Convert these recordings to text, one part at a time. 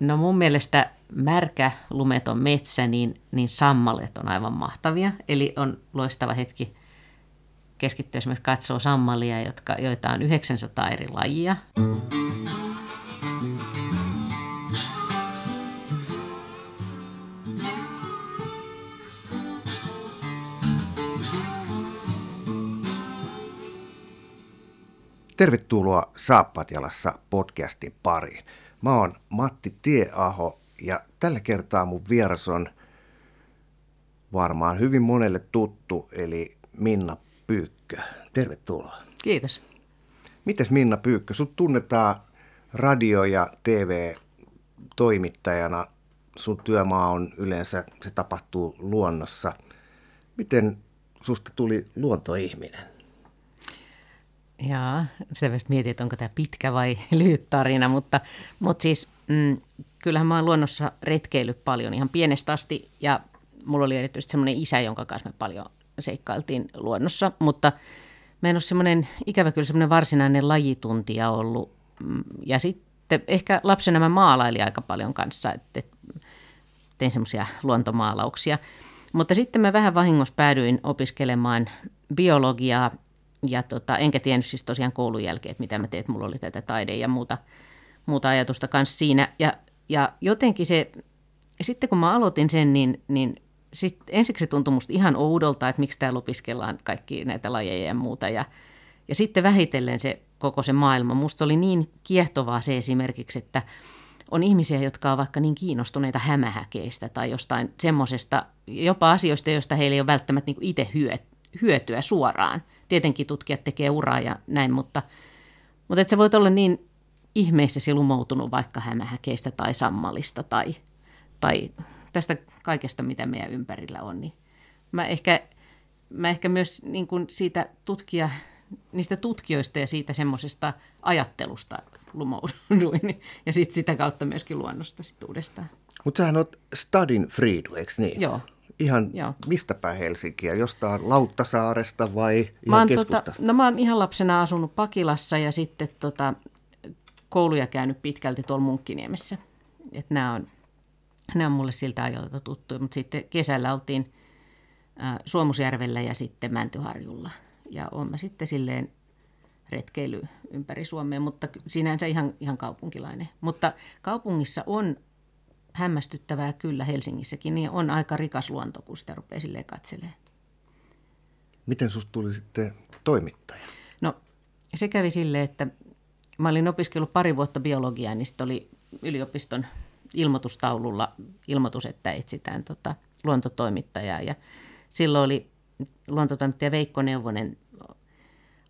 No mun mielestä märkä lumeton metsä, niin, niin sammalet on aivan mahtavia. Eli on loistava hetki keskittyä esimerkiksi katsoa sammalia, jotka, joita on 900 eri lajia. Tervetuloa Saappat jalassa podcastin pariin. Mä oon Matti Tieaho ja tällä kertaa mun vieras on varmaan hyvin monelle tuttu, eli Minna Pyykkö. Tervetuloa. Kiitos. Mites Minna Pyykkö, sut tunnetaan radio- ja TV-toimittajana. Sun työmaa on yleensä, se tapahtuu luonnossa. Miten susta tuli luontoihminen? Jaa, sitä vasta mietin, että onko tämä pitkä vai lyhyt tarina, mutta, mutta siis mm, kyllähän mä oon luonnossa retkeillyt paljon ihan pienestä asti ja mulla oli erityisesti semmoinen isä, jonka kanssa me paljon seikkailtiin luonnossa, mutta mä en ole semmoinen, ikävä kyllä semmoinen varsinainen lajituntija ollut mm, ja sitten ehkä lapsena mä maalailin aika paljon kanssa, että tein semmoisia luontomaalauksia. Mutta sitten mä vähän vahingossa päädyin opiskelemaan biologiaa ja tota, enkä tiennyt siis tosiaan koulun jälkeen, että mitä mä teet. Mulla oli tätä taide ja muuta, muuta ajatusta kanssa siinä. Ja, ja jotenkin se, sitten kun mä aloitin sen, niin, niin sit ensiksi se tuntui musta ihan oudolta, että miksi täällä opiskellaan kaikki näitä lajeja ja muuta. Ja, ja sitten vähitellen se koko se maailma. Musta oli niin kiehtovaa se esimerkiksi, että on ihmisiä, jotka ovat vaikka niin kiinnostuneita hämähäkeistä tai jostain semmoisesta, jopa asioista, joista heillä ei ole välttämättä niin itse hyötyä suoraan. Tietenkin tutkijat tekee uraa ja näin, mutta, mutta että sä voit olla niin ihmeessä lumoutunut vaikka hämähäkeistä tai sammalista tai, tai tästä kaikesta, mitä meidän ympärillä on. Niin mä ehkä, mä ehkä myös niin kuin siitä tutkija, niistä tutkijoista ja siitä semmoisesta ajattelusta lumouduin ja sit sitä kautta myöskin luonnosta sit uudestaan. Mutta sähän oot Stadin Friidu, eikö niin? Joo. Ihan Joo. mistä päin Helsinkiä? Jostain Lauttasaaresta vai ihan tota- keskustasta? Tota, no mä oon ihan lapsena asunut Pakilassa ja sitten tota, kouluja käynyt pitkälti tuolla Munkkiniemessä. Et nämä on, nämä on mulle siltä ajoilta tuttuja, mutta sitten kesällä oltiin ä, Suomusjärvellä ja sitten Mäntyharjulla. Ja olen mä sitten silleen retkeily ympäri Suomea, mutta sinänsä ihan, ihan kaupunkilainen. Mutta kaupungissa on hämmästyttävää kyllä Helsingissäkin, niin on aika rikas luonto, kun sitä rupeaa silleen katselemaan. Miten susta tuli sitten toimittaja? No se kävi silleen, että mä olin opiskellut pari vuotta biologiaa, niin sitten oli yliopiston ilmoitustaululla ilmoitus, että etsitään tota luontotoimittajaa. Ja silloin oli luontotoimittaja Veikko Neuvonen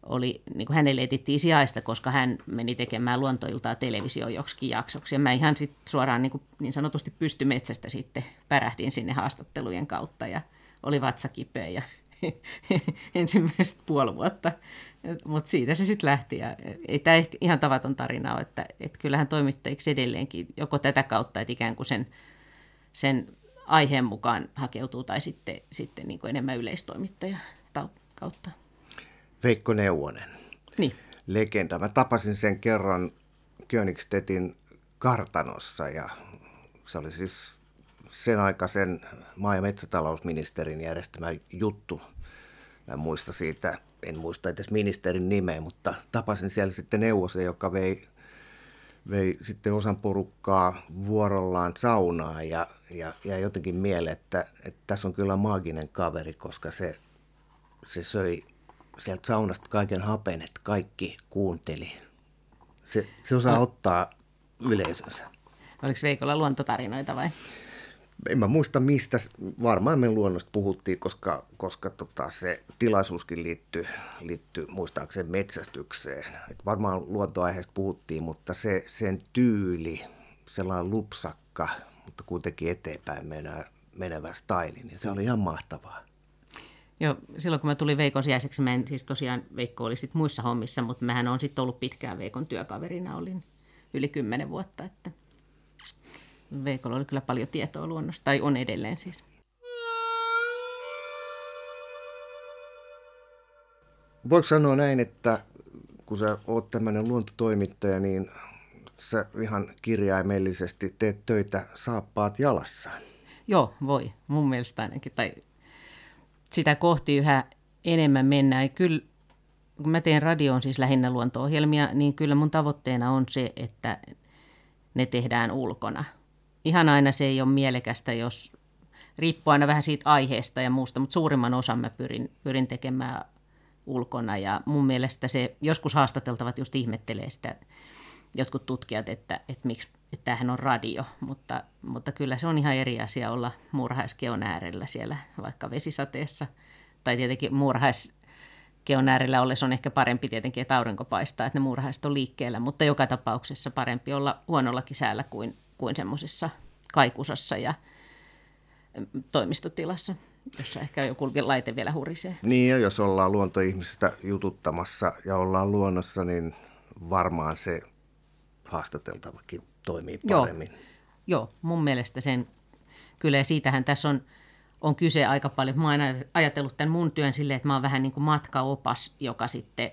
oli, niin kuin hänelle etittiin sijaista, koska hän meni tekemään luontoiltaa televisio joksikin jaksoksi. Ja mä ihan sit suoraan niin, kuin, niin sanotusti pystymetsästä sitten pärähdin sinne haastattelujen kautta ja oli vatsa kipeä ja ensimmäistä puoli vuotta. Mutta siitä se sitten lähti. Ja ei tämä ihan tavaton tarina ole, että, että kyllähän toimittajiksi edelleenkin joko tätä kautta, että ikään kuin sen, sen aiheen mukaan hakeutuu tai sitten, sitten niin kuin enemmän yleistoimittaja kautta. Veikko Neuvonen. Niin. Legenda. Mä tapasin sen kerran Königstedtin kartanossa ja se oli siis sen aikaisen maa- ja metsätalousministerin järjestämä juttu. Mä en muista siitä, en muista edes ministerin nimeä, mutta tapasin siellä sitten Neuvosen, joka vei, vei sitten osan porukkaa vuorollaan saunaa ja, ja, ja jotenkin mieleen, että, että tässä on kyllä maaginen kaveri, koska se, se söi sieltä saunasta kaiken hapen, että kaikki kuunteli. Se, se osaa no. ottaa yleisönsä. Oliko Veikolla luontotarinoita vai? En mä muista mistä, varmaan me luonnosta puhuttiin, koska, koska tota, se tilaisuuskin liittyy, liittyy muistaakseni metsästykseen. Et varmaan luontoaiheesta puhuttiin, mutta se, sen tyyli, sellainen lupsakka, mutta kuitenkin eteenpäin menevä, menevä staili, niin se oli ihan mahtavaa. Joo, silloin kun mä tulin Veikon sijaiseksi, mä en, siis tosiaan Veikko oli sit muissa hommissa, mutta mähän on sitten ollut pitkään Veikon työkaverina, olin yli kymmenen vuotta, että Veikolla oli kyllä paljon tietoa luonnosta, tai on edelleen siis. Voiko sanoa näin, että kun sä oot tämmöinen luontotoimittaja, niin sä ihan kirjaimellisesti teet töitä saappaat jalassa. Joo, voi. Mun mielestä ainakin. Tai sitä kohti yhä enemmän mennään. Kyllä, kun mä teen radioon siis lähinnä luonto-ohjelmia, niin kyllä mun tavoitteena on se, että ne tehdään ulkona. Ihan aina se ei ole mielekästä, jos riippuu aina vähän siitä aiheesta ja muusta, mutta suurimman osan mä pyrin, pyrin tekemään ulkona. Ja mun mielestä se, joskus haastateltavat just ihmettelee sitä, jotkut tutkijat, että, että miksi että tämähän on radio, mutta, mutta kyllä se on ihan eri asia olla muurahaiskeon äärellä siellä vaikka vesisateessa. Tai tietenkin muurahaiskeon äärellä ollessa on ehkä parempi tietenkin, että aurinko paistaa, että ne muurahaiset on liikkeellä, mutta joka tapauksessa parempi olla huonollakin säällä kuin, kuin semmoisessa kaikusassa ja toimistotilassa, jossa ehkä joku laite vielä hurisee. Niin, ja jos ollaan luontoihmisistä jututtamassa ja ollaan luonnossa, niin varmaan se haastateltavakin toimii paremmin. Joo, Joo mun mielestä sen kyllä, ja siitähän tässä on, on kyse aika paljon. Mä oon ajatellut tämän mun työn silleen, että mä oon vähän niin kuin matkaopas, joka sitten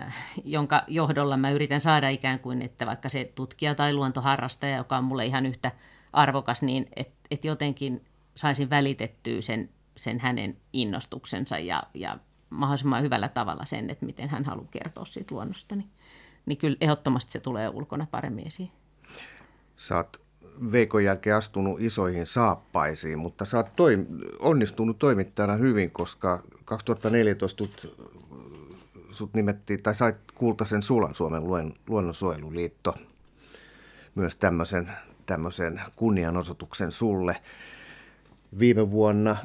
äh, jonka johdolla mä yritän saada ikään kuin, että vaikka se tutkija tai luontoharrastaja, joka on mulle ihan yhtä arvokas, niin että et jotenkin saisin välitettyä sen, sen hänen innostuksensa ja, ja mahdollisimman hyvällä tavalla sen, että miten hän haluaa kertoa siitä luonnosta. Niin niin kyllä ehdottomasti se tulee ulkona paremmin esiin. Sä oot Veikon jälkeen astunut isoihin saappaisiin, mutta sä oot toi, onnistunut toimittajana hyvin, koska 2014 sut, sut nimettiin, tai sait kultaisen sulan Suomen luonnonsuojeluliitto myös tämmöisen, tämmöisen kunnianosoituksen sulle. Viime vuonna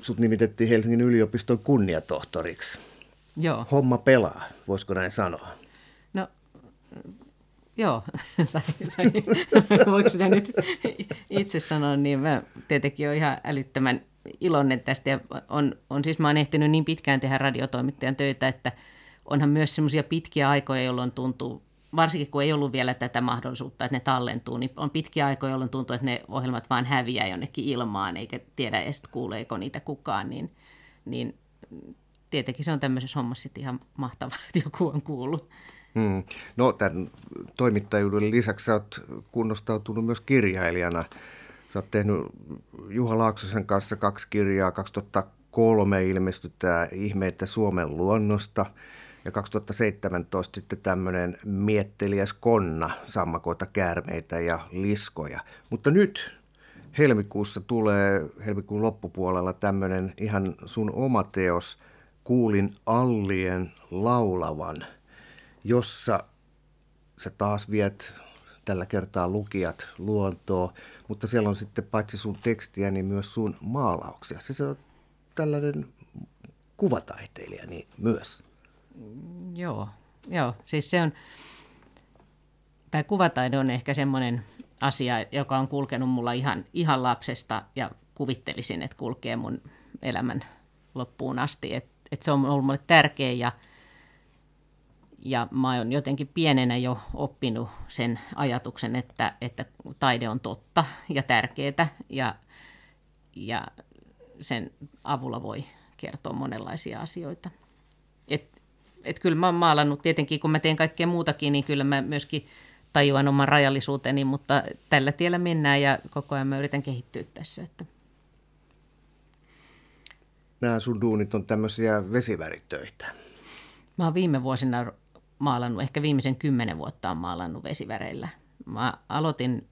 sut nimitettiin Helsingin yliopiston kunniatohtoriksi. Joo. Homma pelaa, voisiko näin sanoa? Joo, tai, tai voiko sitä nyt itse sanoa, niin mä tietenkin olen ihan älyttömän iloinen tästä. Ja on, on siis, mä oon ehtinyt niin pitkään tehdä radiotoimittajan töitä, että onhan myös semmoisia pitkiä aikoja, jolloin tuntuu, varsinkin kun ei ollut vielä tätä mahdollisuutta, että ne tallentuu, niin on pitkiä aikoja, jolloin tuntuu, että ne ohjelmat vaan häviää jonnekin ilmaan, eikä tiedä edes kuuleeko niitä kukaan, niin, niin tietenkin se on tämmöisessä hommassa ihan mahtavaa, että joku on kuullut. Hmm. No tämän toimittajuuden lisäksi sä oot kunnostautunut myös kirjailijana. Sä oot tehnyt Juha Laaksosen kanssa kaksi kirjaa. 2003 ilmestyi tämä Ihmeitä Suomen luonnosta ja 2017 sitten tämmöinen Mietteliäs Konna, sammakoita, käärmeitä ja liskoja. Mutta nyt helmikuussa tulee, helmikuun loppupuolella tämmöinen ihan sun oma teos, Kuulin Allien laulavan – jossa sä taas viet tällä kertaa lukijat luontoon, mutta siellä on sitten paitsi sun tekstiä, niin myös sun maalauksia. Se on tällainen kuvataiteilija niin myös. Joo, joo, siis se on, tämä kuvataide on ehkä semmoinen asia, joka on kulkenut mulla ihan, ihan lapsesta ja kuvittelisin, että kulkee mun elämän loppuun asti. Että et se on ollut mulle tärkeä ja – ja mä oon jotenkin pienenä jo oppinut sen ajatuksen, että, että taide on totta ja tärkeää ja, ja sen avulla voi kertoa monenlaisia asioita. Et, et kyllä mä oon maalannut, tietenkin kun mä teen kaikkea muutakin, niin kyllä mä myöskin tajuan oman rajallisuuteni, mutta tällä tiellä mennään ja koko ajan mä yritän kehittyä tässä. Että. Nämä sun duunit on tämmöisiä vesiväritöitä. Mä oon viime vuosina maalannut, ehkä viimeisen kymmenen vuotta on maalannut vesiväreillä. Mä aloitin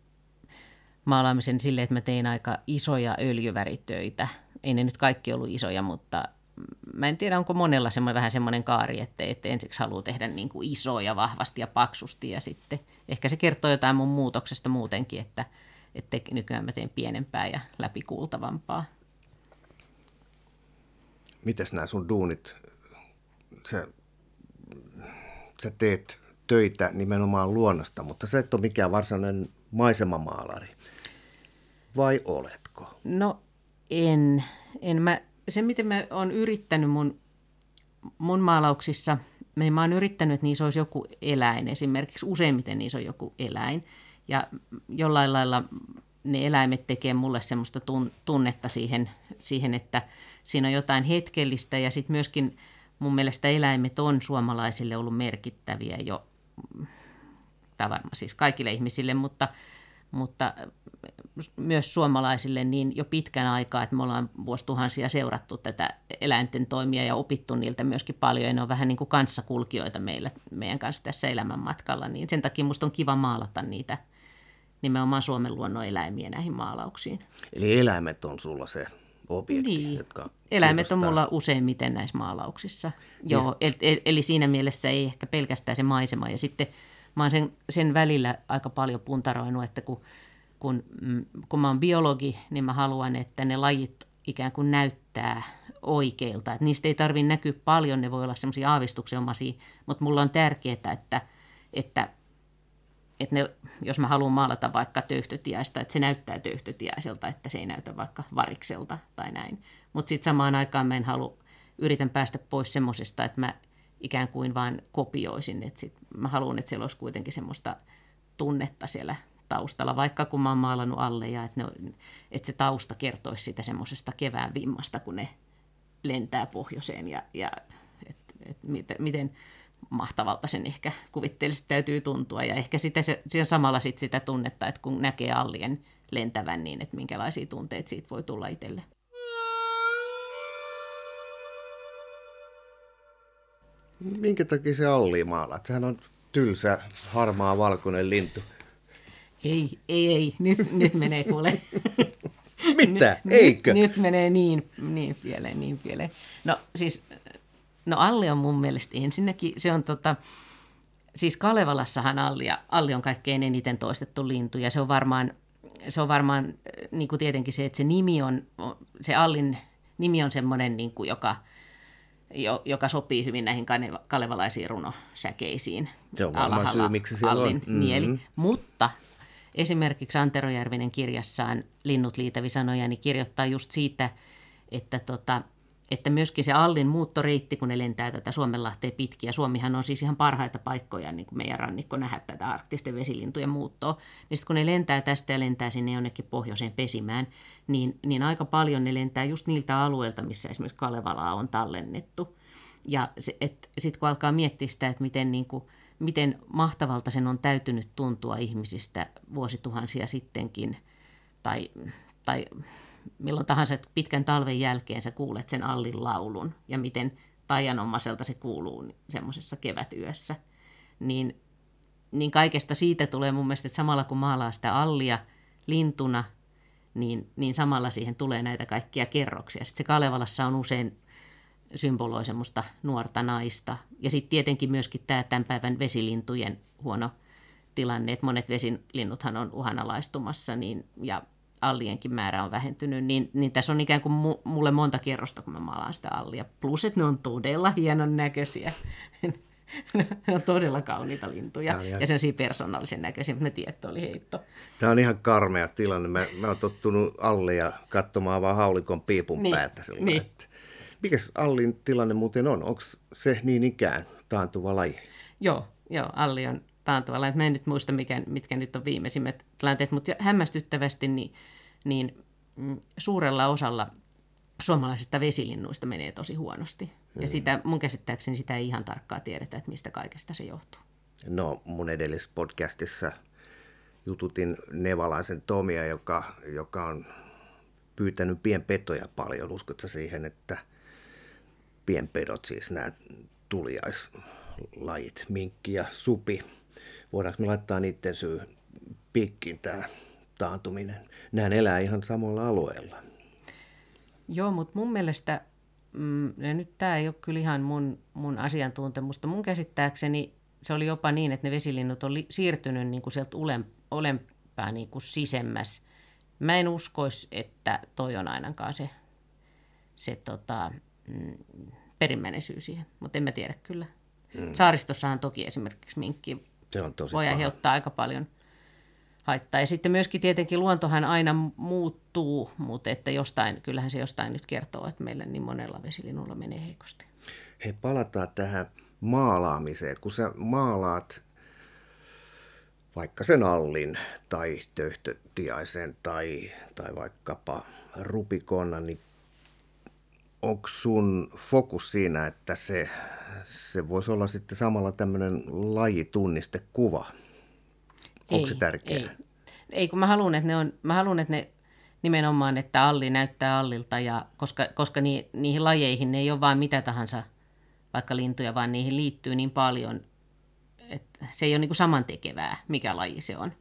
maalaamisen sille, että mä tein aika isoja öljyväritöitä. Ei ne nyt kaikki ollut isoja, mutta mä en tiedä, onko monella semmoinen, vähän semmoinen kaari, että, että ensiksi haluaa tehdä niin kuin isoja vahvasti ja paksusti ja sitten ehkä se kertoo jotain mun muutoksesta muutenkin, että, että nykyään mä teen pienempää ja läpikuultavampaa. Mites nämä sun duunit, se sä teet töitä nimenomaan luonnosta, mutta sä et ole mikään varsinainen maisemamaalari. Vai oletko? No en. en mä, se, miten mä oon yrittänyt mun, mun maalauksissa, mä oon yrittänyt, että niissä olisi joku eläin. Esimerkiksi useimmiten niissä on joku eläin. Ja jollain lailla ne eläimet tekee mulle semmoista tunnetta siihen, siihen että siinä on jotain hetkellistä ja sitten myöskin – mun mielestä eläimet on suomalaisille ollut merkittäviä jo tämä varmaan siis kaikille ihmisille, mutta, mutta myös suomalaisille niin jo pitkän aikaa, että me ollaan vuosituhansia seurattu tätä eläinten toimia ja opittu niiltä myöskin paljon, ja ne on vähän niin kuin kanssakulkijoita meillä, meidän kanssa tässä elämänmatkalla, niin sen takia musta on kiva maalata niitä nimenomaan Suomen luonnon eläimiä näihin maalauksiin. Eli eläimet on sulla se objekti, niin. jotka Eläimet on mulla useimmiten näissä maalauksissa. Joo, niin. eli, eli siinä mielessä ei ehkä pelkästään se maisema. Ja sitten mä oon sen, sen välillä aika paljon puntaroinut, että kun, kun, mm, kun mä oon biologi, niin mä haluan, että ne lajit ikään kuin näyttää oikeilta. Että niistä ei tarvitse näkyä paljon, ne voi olla semmoisia aavistuksenomaisia, mutta mulla on tärkeää, että, että että ne, jos mä haluan maalata vaikka töyhtötiaista, että se näyttää töyhtötiaiselta, että se ei näytä vaikka varikselta tai näin. Mutta sitten samaan aikaan mä en halua, yritän päästä pois semmoisesta, että mä ikään kuin vain kopioisin. Että sit mä haluan, että siellä olisi kuitenkin semmoista tunnetta siellä taustalla, vaikka kun mä oon maalannut alle ja että, ne, että se tausta kertoisi sitä semmoisesta kevään vimmasta, kun ne lentää pohjoiseen ja, ja että et miten, miten mahtavalta sen ehkä kuvitteellisesti täytyy tuntua. Ja ehkä sitä se, se samalla sit sitä tunnetta, että kun näkee allien lentävän, niin että minkälaisia tunteita siitä voi tulla itselle. Minkä takia se Alli maalaat? Sehän on tylsä, harmaa, valkoinen lintu. Ei, ei, ei. Nyt, nyt menee kuule. Mitä? Eikö? Nyt, nyt menee niin, niin pieleen, niin pieleen. No siis No Alli on mun mielestä ensinnäkin, se on tota, siis Kalevalassahan Alli, Alli on kaikkein eniten toistettu lintu ja se on varmaan, se on varmaan niin kuin tietenkin se, että se nimi on, se Allin nimi on semmoinen, niin kuin, joka, joka sopii hyvin näihin kalevalaisiin runosäkeisiin. Se on varmaan syy, miksi siellä Allin on. Mm-hmm. Mutta esimerkiksi Antero Järvinen kirjassaan Linnut liitävi sanoja, niin kirjoittaa just siitä, että tota, että myöskin se Allin muuttoreitti, kun ne lentää tätä Suomenlahteen pitkiä, Suomihan on siis ihan parhaita paikkoja niin kuin meidän rannikko nähdä tätä arktisten vesilintujen muuttoa, niin sitten kun ne lentää tästä ja lentää sinne jonnekin pohjoiseen pesimään, niin, niin aika paljon ne lentää just niiltä alueilta, missä esimerkiksi Kalevalaa on tallennettu. Ja sitten kun alkaa miettiä sitä, että miten, niin kuin, miten mahtavalta sen on täytynyt tuntua ihmisistä vuosituhansia sittenkin, tai, tai milloin tahansa pitkän talven jälkeen sä kuulet sen Allin laulun ja miten taianomaiselta se kuuluu semmoisessa kevätyössä, niin, niin kaikesta siitä tulee mun mielestä, että samalla kun maalaa sitä Allia lintuna, niin, niin samalla siihen tulee näitä kaikkia kerroksia. Sitten se Kalevalassa on usein symboloi semmoista nuorta naista. Ja sitten tietenkin myöskin tämä tämän päivän vesilintujen huono tilanne, että monet vesilinnuthan on uhanalaistumassa, niin, ja allienkin määrä on vähentynyt, niin, niin tässä on ikään kuin mulle monta kerrosta, kun mä maalaan sitä allia. Plus, että ne on todella hienon näköisiä. ne on todella kauniita lintuja ihan... ja sellaisia persoonallisen näköisiä, mutta ne tietty oli heitto. Tämä on ihan karmea tilanne. Mä, mä oon tottunut Allia katsomaan vaan haulikon piipun niin, päätä. Sillä, niin. että... Mikäs Allin tilanne muuten on? Onko se niin ikään taantuva laji? Joo, joo Alli on taantuva laji. Mä en nyt muista, mikä, mitkä nyt on viimeisimmät tilanteet, mutta hämmästyttävästi niin niin mm, suurella osalla suomalaisista vesilinnuista menee tosi huonosti. Mm. Ja sitä, mun käsittääkseni sitä ei ihan tarkkaa tiedetä, että mistä kaikesta se johtuu. No mun edellisessä podcastissa jututin Nevalaisen Tomia, joka, joka on pyytänyt pienpetoja paljon. Uskotko siihen, että pienpedot, siis nämä tuliaislajit, minkki ja supi, voidaanko me laittaa niiden syy pikkiin tämä taantuminen. Nämä elää ihan samalla alueella. Joo, mutta mun mielestä, mm, nyt tämä ei ole kyllä ihan mun, mun asiantuntemusta, mun käsittääkseni se oli jopa niin, että ne vesilinnut on li- siirtynyt niin kuin sieltä ulem, olempää niin kuin sisemmäs. Mä en uskoisi, että toi on ainakaan se, se tota, mm, perimmäinen syy siihen, mutta en mä tiedä kyllä. Mm. Saaristossahan toki esimerkiksi minkki se on tosi voi aiheuttaa aika paljon haittaa. Ja sitten myöskin tietenkin luontohan aina muuttuu, mutta että jostain, kyllähän se jostain nyt kertoo, että meillä niin monella vesilinnulla menee heikosti. Hei, palataan tähän maalaamiseen. Kun sä maalaat vaikka sen allin tai töyhtötiaisen tai, tai vaikkapa rupikonna, niin onko sun fokus siinä, että se, se voisi olla sitten samalla tämmöinen lajitunnistekuva? Onko se tärkeää? Ei, ei kun mä haluan, että ne on, mä haluan, että ne nimenomaan, että Alli näyttää Allilta, ja koska, koska ni, niihin lajeihin ne ei ole vain mitä tahansa vaikka lintuja, vaan niihin liittyy niin paljon, että se ei ole niin kuin samantekevää, mikä laji se on.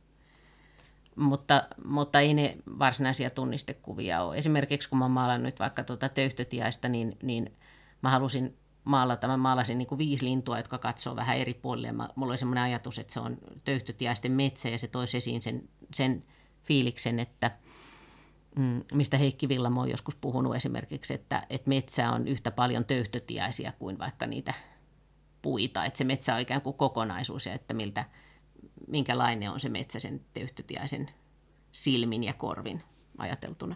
Mutta, mutta ei ne varsinaisia tunnistekuvia ole. Esimerkiksi kun mä maalan nyt vaikka tuota töyhtötiaista, niin, niin mä halusin maalata, mä maalasin niin kuin viisi lintua, jotka katsoo vähän eri puolille. Mä, mulla oli semmoinen ajatus, että se on töyhtötiaisten metsä ja se toisi esiin sen, sen fiiliksen, että mm, mistä Heikki Villamo on joskus puhunut esimerkiksi, että, että metsä on yhtä paljon töyhtötiaisia kuin vaikka niitä puita, että se metsä on ikään kuin kokonaisuus ja että miltä, minkälainen on se metsä sen töyhtötiaisen silmin ja korvin ajateltuna.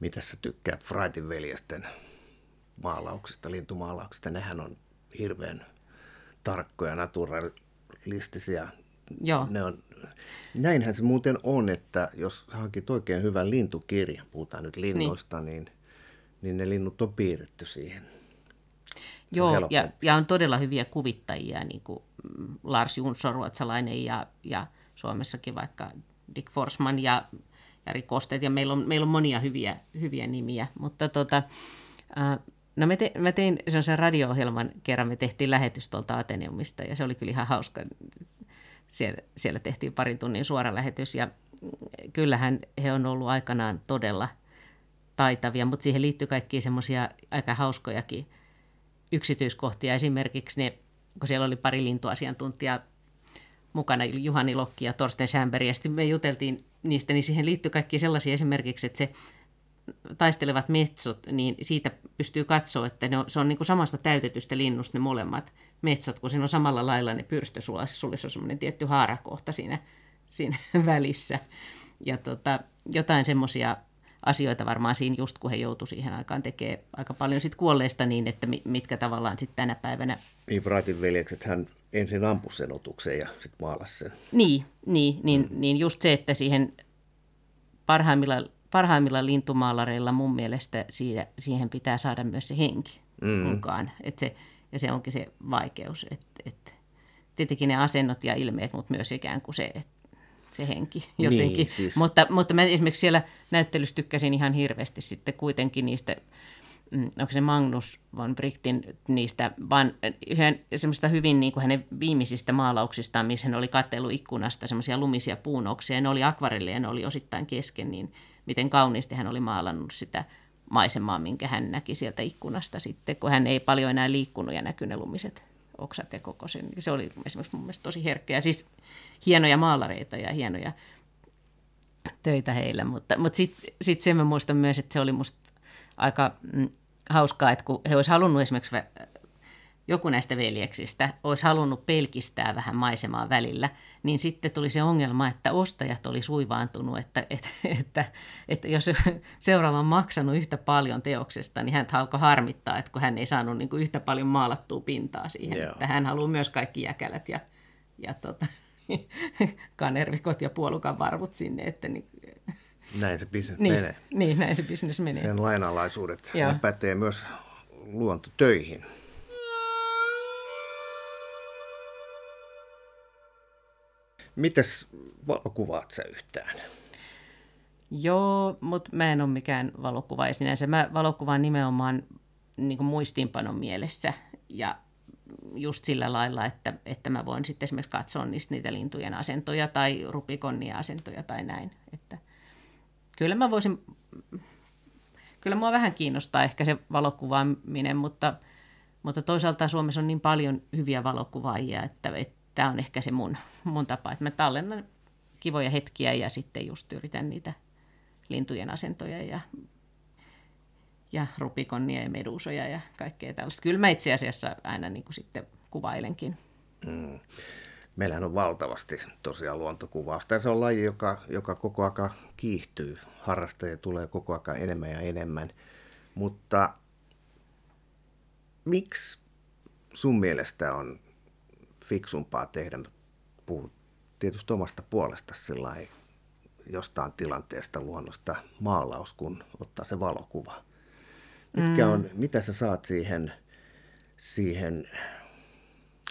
Mitä sä tykkää Fraitin veljesten maalauksista, lintumaalauksista? Nehän on hirveän tarkkoja, naturalistisia. Joo. Ne on, näinhän se muuten on, että jos hankit oikein hyvän lintukirjan, puhutaan nyt linnoista, niin, niin, niin ne linnut on piirretty siihen. Joo, ja, ja on todella hyviä kuvittajia, niin kuin Lars Jonsson, ruotsalainen, ja, ja Suomessakin vaikka Dick Forsman ja Jari Kosteet, ja meillä on, meillä on monia hyviä, hyviä nimiä. Mutta tota, äh, no me te, mä tein sellaisen radio-ohjelman kerran, me tehtiin lähetys tuolta Ateneumista, ja se oli kyllä ihan hauska. Siellä, siellä tehtiin parin tunnin suora lähetys, ja kyllähän he on ollut aikanaan todella taitavia, mutta siihen liittyy kaikkia semmoisia aika hauskojakin yksityiskohtia. Esimerkiksi ne, kun siellä oli pari lintuasiantuntijaa mukana, Juhani Lokki ja Torsten Schämberg, ja sitten me juteltiin niistä, niin siihen liittyy kaikki sellaisia esimerkiksi, että se taistelevat metsot, niin siitä pystyy katsoa, että ne on, se on niin kuin samasta täytetystä linnusta ne molemmat metsot, kun siinä on samalla lailla ne pyrstösulassa, sulla on semmoinen tietty haarakohta siinä, siinä välissä. Ja tota, jotain semmoisia asioita varmaan siinä just, kun he joutu siihen aikaan tekemään aika paljon sit kuolleista niin, että mitkä tavallaan sitten tänä päivänä... Niin, Vraatin veljekset hän ensin ampui sen otuksen ja sitten maalasi sen. Niin, niin, niin, mm. niin just se, että siihen parhaimmilla, parhaimmilla lintumaalareilla mun mielestä siitä, siihen pitää saada myös se henki mm. mukaan. Et se, ja se onkin se vaikeus, että et, tietenkin ne asennot ja ilmeet, mutta myös ikään kuin se, että se henki jotenkin. Niin, siis... mutta, mutta mä esimerkiksi siellä näyttelyssä tykkäsin ihan hirveästi sitten kuitenkin niistä, mm, onko se Magnus von Brichtin niistä, vaan yhden semmoista hyvin niin kuin hänen viimeisistä maalauksistaan, missä hän oli katsellut ikkunasta semmoisia lumisia puunoksia, ne oli akvarelleja, ne oli osittain kesken, niin miten kauniisti hän oli maalannut sitä maisemaa, minkä hän näki sieltä ikkunasta sitten, kun hän ei paljon enää liikkunut ja näkyi ne lumiset oksat ja koko sen. Se oli esimerkiksi mun mielestä tosi herkkä. Siis hienoja maalareita ja hienoja töitä heillä. Mutta, mutta sitten sit sen mä muistan myös, että se oli musta aika mm, hauskaa, että kun he olisivat halunnut esimerkiksi joku näistä veljeksistä olisi halunnut pelkistää vähän maisemaa välillä, niin sitten tuli se ongelma, että ostajat oli suivaantunut, että, että, että, että jos seuraava on maksanut yhtä paljon teoksesta, niin hän alkoi harmittaa, että kun hän ei saanut niin kuin yhtä paljon maalattua pintaa siihen, Joo. että hän haluaa myös kaikki jäkälät ja, ja tota, kanervikot ja puolukan varvut sinne, että niin, näin se bisnes niin, menee. Niin, näin se bisnes menee. Sen lainalaisuudet pätee myös luontotöihin. Mites valokuvaat sä yhtään? Joo, mutta mä en ole mikään valokuva sinänsä. Mä valokuvaan nimenomaan niin muistiinpanon mielessä ja just sillä lailla, että, että mä voin sitten esimerkiksi katsoa niistä niitä lintujen asentoja tai rupikonnia asentoja tai näin. Että kyllä mä voisin, kyllä mua vähän kiinnostaa ehkä se valokuvaaminen, mutta, mutta toisaalta Suomessa on niin paljon hyviä valokuvaajia, että, että tämä on ehkä se mun, mun tapa, että mä tallennan kivoja hetkiä ja sitten just yritän niitä lintujen asentoja ja, ja rupikonnia ja medusoja ja kaikkea tällaista. Kyllä mä itse asiassa aina niin kuin sitten kuvailenkin. Mm. Meillähän on valtavasti tosiaan luontokuvausta ja se on laji, joka, joka koko ajan kiihtyy. Harrastajia tulee koko ajan enemmän ja enemmän. Mutta miksi sun mielestä on fiksumpaa tehdä. Puhut tietysti omasta puolesta sillä jostain tilanteesta luonnosta maalaus, kun ottaa se valokuva. Mitkä mm. on, mm. Mitä sä saat siihen, siihen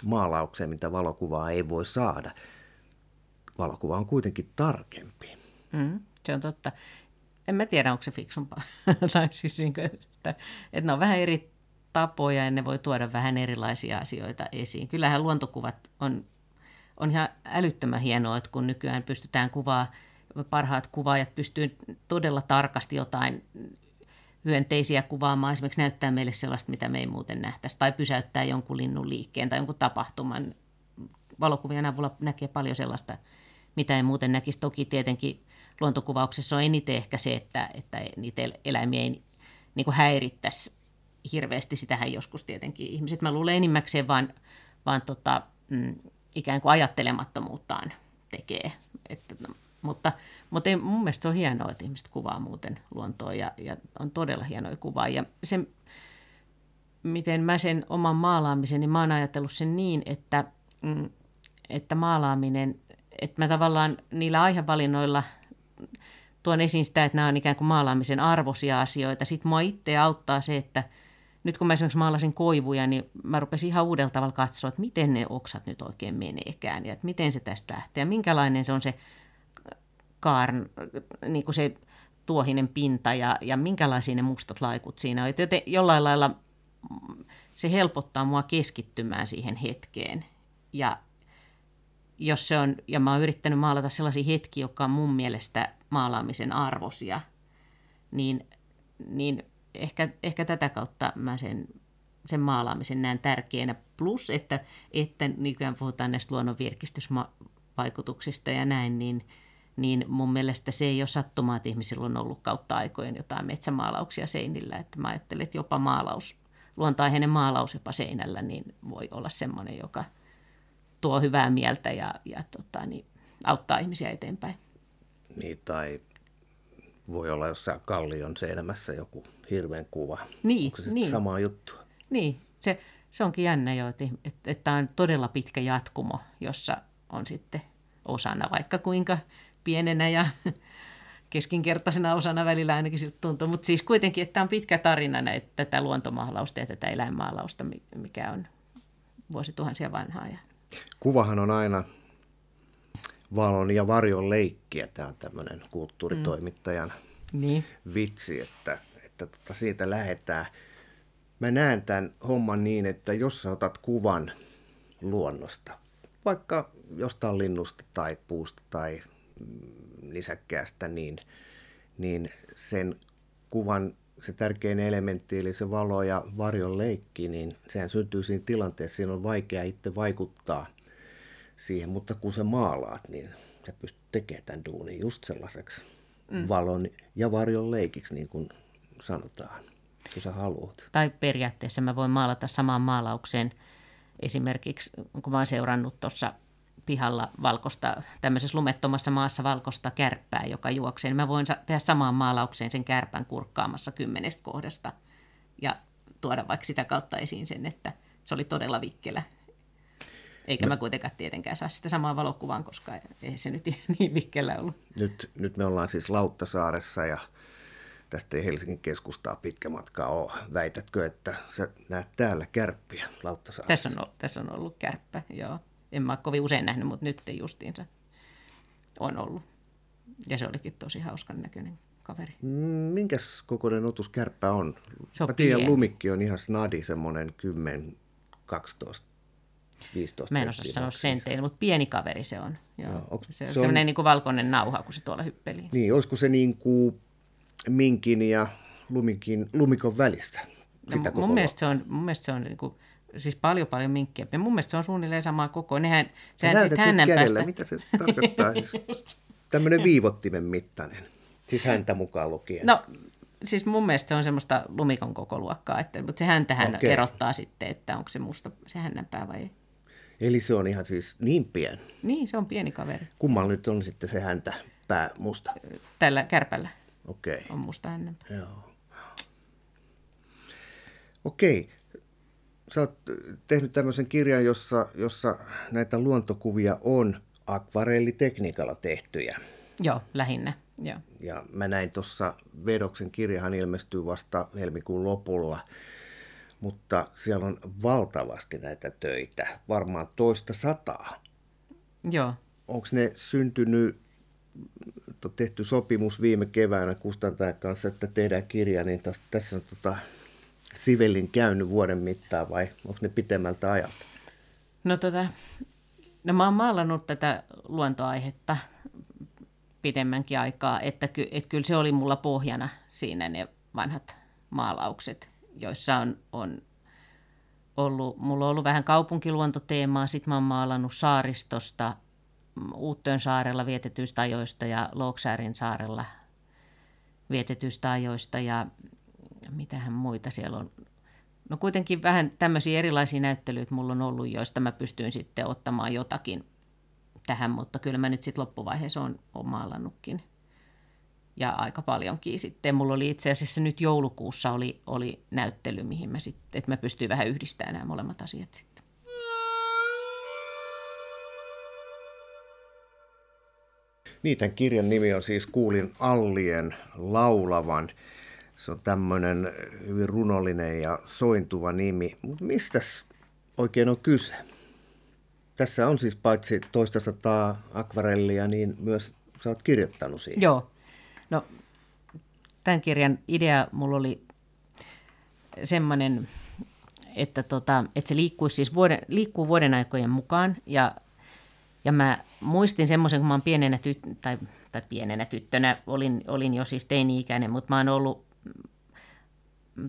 maalaukseen, mitä valokuvaa ei voi saada? valokuva on kuitenkin tarkempi. Mm, se on totta. En mä tiedä, onko se fiksumpaa. tai siis, niin kuin, että, että ne on vähän eri tapoja ja ne voi tuoda vähän erilaisia asioita esiin. Kyllähän luontokuvat on, on ihan älyttömän hienoa, että kun nykyään pystytään kuvaa, parhaat kuvaajat pystyy todella tarkasti jotain hyönteisiä kuvaamaan, esimerkiksi näyttää meille sellaista, mitä me ei muuten nähtäisi, tai pysäyttää jonkun linnun liikkeen tai jonkun tapahtuman. Valokuvien avulla näkee paljon sellaista, mitä ei muuten näkisi. Toki tietenkin luontokuvauksessa on eniten ehkä se, että, että niitä eläimiä ei niin kuin häirittäisi hirveästi. Sitähän joskus tietenkin ihmiset, mä luulen enimmäkseen vaan, vaan tota, mm, ikään kuin ajattelemattomuuttaan tekee. Että, no, mutta, mutta mun mielestä se on hienoa, että ihmiset kuvaa muuten luontoa ja, ja on todella hienoja kuvaa. Ja se, miten mä sen oman maalaamisen, niin mä oon ajatellut sen niin, että, mm, että maalaaminen, että mä tavallaan niillä aihevalinnoilla tuon esiin sitä, että nämä on ikään kuin maalaamisen arvoisia asioita. Sitten mua itse auttaa se, että nyt kun mä esimerkiksi maalasin koivuja, niin mä rupesin ihan uudella tavalla katsoa, että miten ne oksat nyt oikein meneekään ja että miten se tästä lähtee ja minkälainen se on se kaarn, niin kuin se tuohinen pinta ja, ja minkälaisia ne mustat laikut siinä on. Joten jollain lailla se helpottaa mua keskittymään siihen hetkeen. Ja jos se on, ja mä oon yrittänyt maalata sellaisia hetkiä, jotka on mun mielestä maalaamisen arvosia, niin, niin ehkä, ehkä tätä kautta mä sen, sen maalaamisen näen tärkeänä. Plus, että, että nykyään puhutaan näistä luonnon virkistysvaikutuksista ja näin, niin, niin mun mielestä se ei ole sattumaa, että ihmisillä on ollut kautta aikojen jotain metsämaalauksia seinillä. Että mä ajattelen, että jopa maalaus, luontainen maalaus jopa seinällä, niin voi olla semmoinen, joka tuo hyvää mieltä ja, ja tota, niin, auttaa ihmisiä eteenpäin. Niin, tai voi olla jossain kallion seinämässä joku hirveän kuva. Niin, Onko se niin. samaa juttua? Niin, se, se onkin jännä jo, että, että, että on todella pitkä jatkumo, jossa on sitten osana vaikka kuinka pienenä ja keskinkertaisena osana välillä ainakin siltä tuntuu. Mutta siis kuitenkin, että tämä on pitkä tarina näitä, tätä luontomaalausta ja tätä eläinmaalausta, mikä on vuosituhansia vanhaa. Ja... Kuvahan on aina valon ja varjon leikkiä. Tämä on tämmöinen kulttuuritoimittajan mm. niin. vitsi, että, että tota siitä lähdetään. Mä näen tämän homman niin, että jos sä otat kuvan luonnosta, vaikka jostain linnusta tai puusta tai nisäkkäästä, niin, niin sen kuvan se tärkein elementti, eli se valo ja varjon leikki, niin sehän syntyy siinä tilanteessa, siinä on vaikea itse vaikuttaa siihen, mutta kun sä maalaat, niin sä pystyt tekemään tämän duunin just sellaiseksi mm. valon ja varjon leikiksi, niin kuin sanotaan, kun sä haluat. Tai periaatteessa mä voin maalata samaan maalaukseen esimerkiksi, kun mä oon seurannut tuossa pihalla valkosta, tämmöisessä lumettomassa maassa valkosta kärppää, joka juoksee, niin mä voin tehdä samaan maalaukseen sen kärpän kurkkaamassa kymmenestä kohdasta ja tuoda vaikka sitä kautta esiin sen, että se oli todella vikkelä. Eikä no, mä kuitenkaan tietenkään saa sitä samaa valokuvaa, koska ei se nyt niin vikkelä ollut. Nyt, nyt me ollaan siis Lauttasaaressa ja tästä ei Helsingin keskustaa pitkä matka ole. Väitätkö, että sä näet täällä kärppiä Lauttasaaressa? Tässä on, tässä on ollut kärppä, joo en mä ole kovin usein nähnyt, mutta nyt justiinsa on ollut. Ja se olikin tosi hauskan näköinen kaveri. Minkäs kokoinen otuskärppä on? Se on mä tiedän, pieni. lumikki on ihan snadi, semmoinen 10, 12, 15 Mä en osaa sanoa sentein, mutta pieni kaveri se on. Joo. Joo, onks, se on se semmoinen on... niin kuin valkoinen nauha, kun se tuolla hyppeli. Niin, olisiko se niin kuin minkin ja lumikin, lumikon välistä? No, mun, mielestä se on, mun mielestä se on niin kuin siis paljon paljon minkkiä. Ja mun mielestä se on suunnilleen samaa koko. Nehän, sehän siis hänen kädellä, päästä... mitä se tarkoittaa? siis, tämmöinen viivottimen mittainen, siis häntä mukaan lukien. No, siis mun mielestä se on semmoista lumikon koko luokkaa, että, mutta se häntähän okay. erottaa sitten, että onko se musta se hännänpää vai ei. Eli se on ihan siis niin pieni? Niin, se on pieni kaveri. Kummalla nyt on sitten se häntä pää musta? Tällä kärpällä okay. on musta hännänpää. Joo. Okei sä oot tehnyt tämmöisen kirjan, jossa, jossa näitä luontokuvia on akvarellitekniikalla tehtyjä. Joo, lähinnä. Joo. Ja mä näin tuossa Vedoksen kirjahan ilmestyy vasta helmikuun lopulla, mutta siellä on valtavasti näitä töitä, varmaan toista sataa. Joo, onko ne syntynyt, on tehty sopimus viime keväänä kustantajan kanssa, että tehdään kirja, niin tos, tässä on tota, Sivellin käynyt vuoden mittaan vai onko ne pitemmältä ajalta? No, tota, no mä oon maalannut tätä luontoaihetta pidemmänkin aikaa, että, ky, että kyllä se oli mulla pohjana siinä ne vanhat maalaukset, joissa on, on ollut, mulla on ollut vähän kaupunkiluontoteemaa, sitten mä oon maalannut saaristosta, Uuttöön saarella vietetyistä ajoista ja Loksäärin saarella vietetyistä ajoista ja mitähän muita siellä on. No kuitenkin vähän tämmöisiä erilaisia näyttelyitä mulla on ollut, joista mä pystyin sitten ottamaan jotakin tähän, mutta kyllä mä nyt sitten loppuvaiheessa on, on maalannutkin. Ja aika paljonkin sitten. Mulla oli itse asiassa nyt joulukuussa oli, oli näyttely, mihin mä sitten, että mä pystyin vähän yhdistämään nämä molemmat asiat sitten. Tämän kirjan nimi on siis Kuulin Allien laulavan. Se on tämmöinen hyvin runollinen ja sointuva nimi. Mutta mistä oikein on kyse? Tässä on siis paitsi toista sataa akvarellia, niin myös sä oot kirjoittanut siihen. Joo. No, tämän kirjan idea mulla oli semmoinen, että, tota, että se liikkuu siis vuoden, liikkuu vuoden aikojen mukaan ja, ja mä muistin semmoisen, kun mä oon pienenä, tyt, tai, tai pienenä tyttönä, olin, olin jo siis teini-ikäinen, mutta mä oon ollut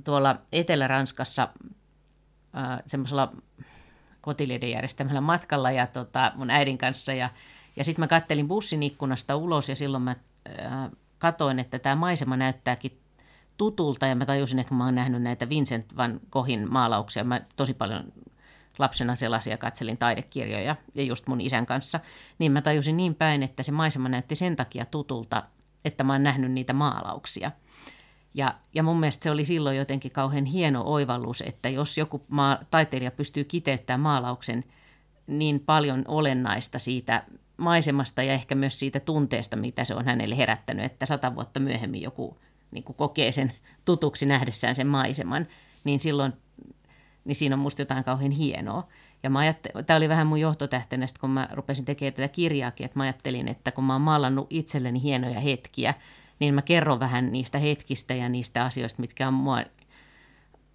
tuolla Etelä-Ranskassa äh, semmoisella kotilieden järjestämällä matkalla ja tota, mun äidin kanssa. Ja, ja sitten mä kattelin bussin ikkunasta ulos ja silloin mä äh, katoin, että tämä maisema näyttääkin tutulta ja mä tajusin, että mä oon nähnyt näitä Vincent van Goghin maalauksia. Mä tosi paljon lapsena sellaisia katselin taidekirjoja ja just mun isän kanssa, niin mä tajusin niin päin, että se maisema näytti sen takia tutulta, että mä oon nähnyt niitä maalauksia. Ja, ja mun mielestä se oli silloin jotenkin kauhean hieno oivallus, että jos joku maa, taiteilija pystyy kiteyttämään maalauksen niin paljon olennaista siitä maisemasta ja ehkä myös siitä tunteesta, mitä se on hänelle herättänyt, että sata vuotta myöhemmin joku niin kokee sen tutuksi nähdessään sen maiseman, niin silloin niin siinä on musta jotain kauhean hienoa. Ja mä tämä oli vähän mun johtotähtenä, kun mä rupesin tekemään tätä kirjaakin, että mä ajattelin, että kun mä oon maalannut itselleni hienoja hetkiä, niin mä kerron vähän niistä hetkistä ja niistä asioista, mitkä on mua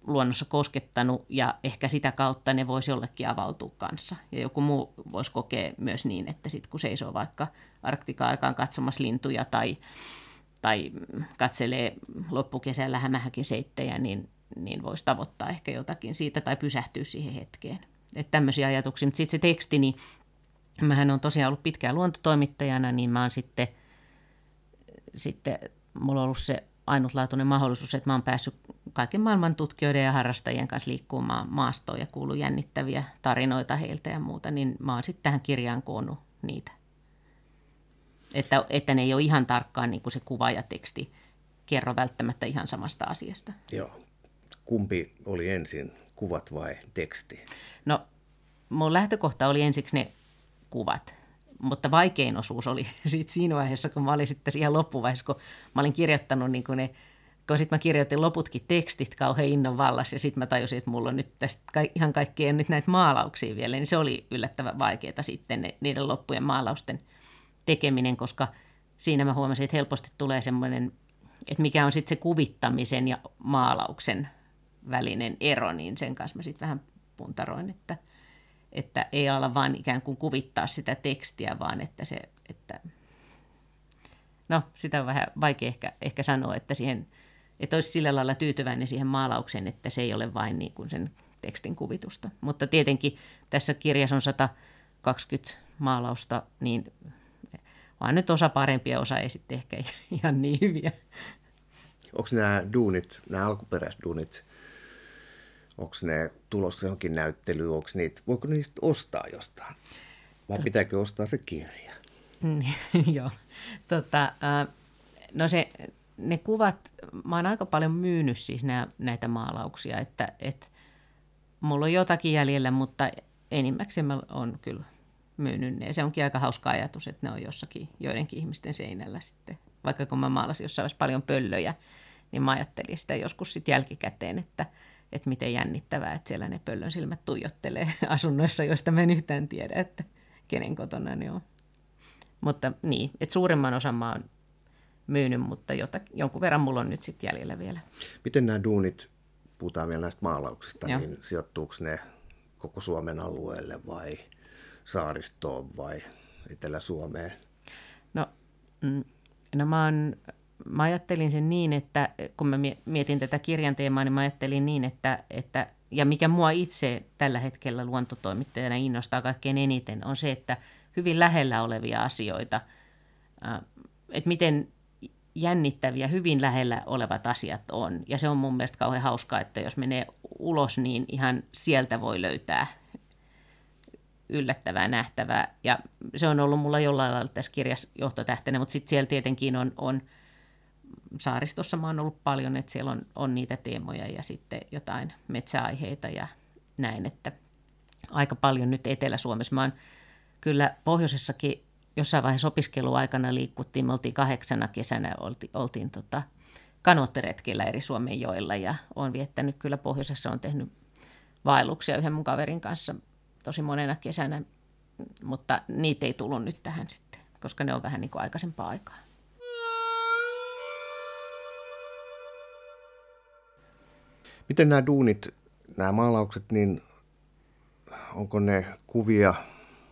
luonnossa koskettanut ja ehkä sitä kautta ne voisi jollekin avautua kanssa. Ja joku muu voisi kokea myös niin, että sitten kun seisoo vaikka Arktika-aikaan katsomassa lintuja tai, tai katselee loppukesällä hämähäkin seittejä, niin, niin voisi tavoittaa ehkä jotakin siitä tai pysähtyä siihen hetkeen. Että tämmöisiä ajatuksia. Mutta sitten se teksti, niin mähän on tosiaan ollut pitkään luontotoimittajana, niin mä oon sitten – sitten mulla on ollut se ainutlaatuinen mahdollisuus, että mä oon päässyt kaiken maailman tutkijoiden ja harrastajien kanssa liikkumaan maastoon ja kuullut jännittäviä tarinoita heiltä ja muuta, niin mä oon sitten tähän kirjaan koonnut niitä. Että, että ne ei ole ihan tarkkaan niin kuin se kuva ja teksti kerro välttämättä ihan samasta asiasta. Joo. Kumpi oli ensin, kuvat vai teksti? No, mun lähtökohta oli ensiksi ne kuvat mutta vaikein osuus oli siitä siinä vaiheessa, kun mä olin sitten siihen loppuvaiheessa, kun mä olin kirjoittanut niin kuin ne, kun sitten mä kirjoitin loputkin tekstit kauhean innon vallassa ja sitten mä tajusin, että mulla on nyt tästä ihan kaikkea nyt näitä maalauksia vielä, niin se oli yllättävän vaikeaa sitten ne, niiden loppujen maalausten tekeminen, koska siinä mä huomasin, että helposti tulee semmoinen, että mikä on sitten se kuvittamisen ja maalauksen välinen ero, niin sen kanssa mä sitten vähän puntaroin, että – että ei ala vaan ikään kuin kuvittaa sitä tekstiä, vaan että se, että no sitä on vähän vaikea ehkä, ehkä sanoa, että siihen, että olisi sillä lailla tyytyväinen siihen maalaukseen, että se ei ole vain niin kuin sen tekstin kuvitusta. Mutta tietenkin tässä kirjassa on 120 maalausta, niin vaan nyt osa parempia, osa ei sitten ehkä ihan niin hyviä. Onko nämä duunit, nämä alkuperäisduunit, Onko ne tulossa johonkin näyttelyyn, onko niitä, voiko niistä ostaa jostain? Vai pitääkö ostaa se kirja? Joo. Tota, no se, ne kuvat, mä oon aika paljon myynyt siis nää, näitä maalauksia, että et, mulla on jotakin jäljellä, mutta enimmäkseen mä oon kyllä myynyt ne. Se onkin aika hauska ajatus, että ne on jossakin joidenkin ihmisten seinällä sitten. Vaikka kun mä maalasin jossain olisi paljon pöllöjä, niin mä ajattelin sitä joskus sitten jälkikäteen, että – että miten jännittävää, että siellä ne pöllön silmät tuijottelee asunnoissa, joista mä en yhtään tiedä, että kenen kotona ne on. Mutta niin, että suurimman osan mä oon myynyt, mutta jota, jonkun verran mulla on nyt sitten jäljellä vielä. Miten nämä duunit, puhutaan vielä näistä maalauksista, Joo. niin sijoittuuko ne koko Suomen alueelle vai saaristoon vai Etelä-Suomeen? No, mm, no mä, oon, mä ajattelin sen niin, että kun mä mietin tätä kirjan teemaa, niin mä ajattelin niin, että, että ja mikä mua itse tällä hetkellä luontotoimittajana innostaa kaikkein eniten, on se, että hyvin lähellä olevia asioita, että miten jännittäviä, hyvin lähellä olevat asiat on. Ja se on mun mielestä kauhean hauskaa, että jos menee ulos, niin ihan sieltä voi löytää yllättävää, nähtävää. Ja se on ollut mulla jollain lailla tässä kirjassa johtotähtenä, mutta sitten siellä tietenkin on, on saaristossa mä oon ollut paljon, että siellä on, on niitä teemoja ja sitten jotain metsäaiheita ja näin, että aika paljon nyt Etelä-Suomessa. Mä oon kyllä pohjoisessakin jossain vaiheessa opiskeluaikana liikuttiin, me oltiin kahdeksana kesänä, oltiin, oltiin tota, kanoottiretkillä eri Suomen joilla ja olen viettänyt kyllä pohjoisessa, on tehnyt vaelluksia yhden mun kaverin kanssa tosi monena kesänä, mutta niitä ei tullut nyt tähän sitten, koska ne on vähän niin kuin aikaisempaa aikaa. Miten nämä duunit, nämä maalaukset, niin onko ne kuvia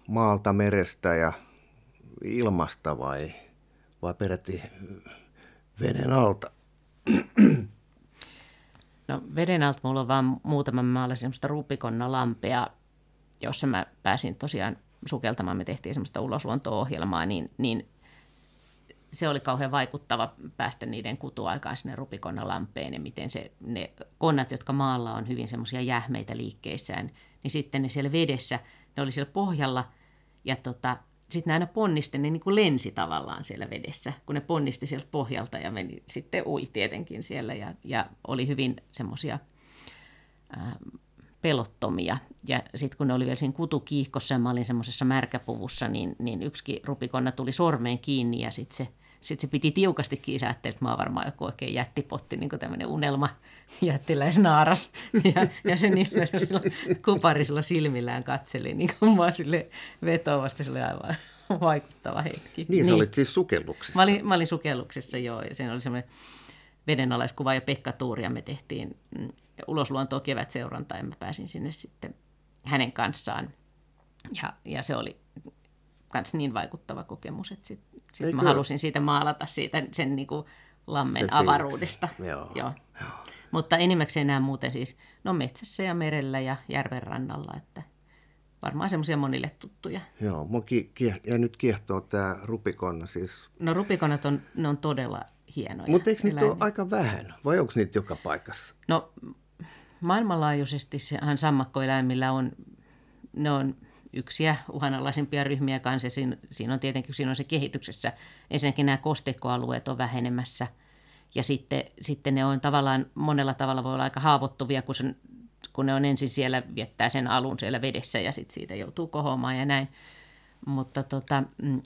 maalta, merestä ja ilmasta vai, vai peräti veden alta? No veden alta mulla on vaan muutama maalla semmoista rupikonna lampea, jossa mä pääsin tosiaan sukeltamaan. Me tehtiin semmoista ulosluonto-ohjelmaa, niin, niin se oli kauhean vaikuttava päästä niiden kutuaikaan sinne rupikonna lampeen ja miten se, ne konnat, jotka maalla on hyvin semmoisia jähmeitä liikkeissään, niin sitten ne siellä vedessä, ne oli siellä pohjalla ja tota, sitten ne aina ponnisti, ne niin kuin lensi tavallaan siellä vedessä, kun ne ponnisti sieltä pohjalta ja meni sitten ui tietenkin siellä ja, ja oli hyvin semmoisia pelottomia. Ja sitten kun ne oli vielä siinä kutukiihkossa ja mä olin semmoisessa märkäpuvussa, niin, niin yksi rupikonna tuli sormeen kiinni ja sitten se sitten se piti tiukasti kiinni, että mä oon varmaan joku oikein jättipotti, niin kuin tämmöinen unelma jättiläisnaaras. Ja, ja se niillä kuparisilla silmillään katseli, niin kuin mä sille vetovasti, se oli aivan vaikuttava hetki. Niin, niin. olit siis sukelluksessa. Mä olin, mä olin sukelluksessa, joo, ja siinä oli semmoinen vedenalaiskuva ja Pekka Tuuria me tehtiin mm, ulosluontoa kevätseurantaa ja mä pääsin sinne sitten hänen kanssaan. Ja, ja se oli myös niin vaikuttava kokemus, että sitten sitten mä halusin siitä maalata siitä sen niin kuin lammen se avaruudesta. Joo. Joo. Joo. Mutta enimmäkseen nämä muuten siis, no metsässä ja merellä ja järven rannalla, että varmaan semmoisia monille tuttuja. Joo, mua ki- ki- ja nyt kiehtoo tämä rupikonna siis. No rupikonnat on, ne on todella hienoja. Mutta eikö niitä ole aika vähän, vai onko niitä joka paikassa? No maailmanlaajuisesti sehän sammakkoeläimillä on, ne on yksiä uhanalaisimpia ryhmiä kanssa. Siinä, siinä on tietenkin siinä on se kehityksessä. Ensinnäkin nämä kosteikkoalueet on vähenemässä ja sitten, sitten ne on tavallaan monella tavalla voi olla aika haavoittuvia, kun, sen, kun ne on ensin siellä, viettää sen alun siellä vedessä ja sitten siitä joutuu kohoamaan ja näin. Mutta tota, mm,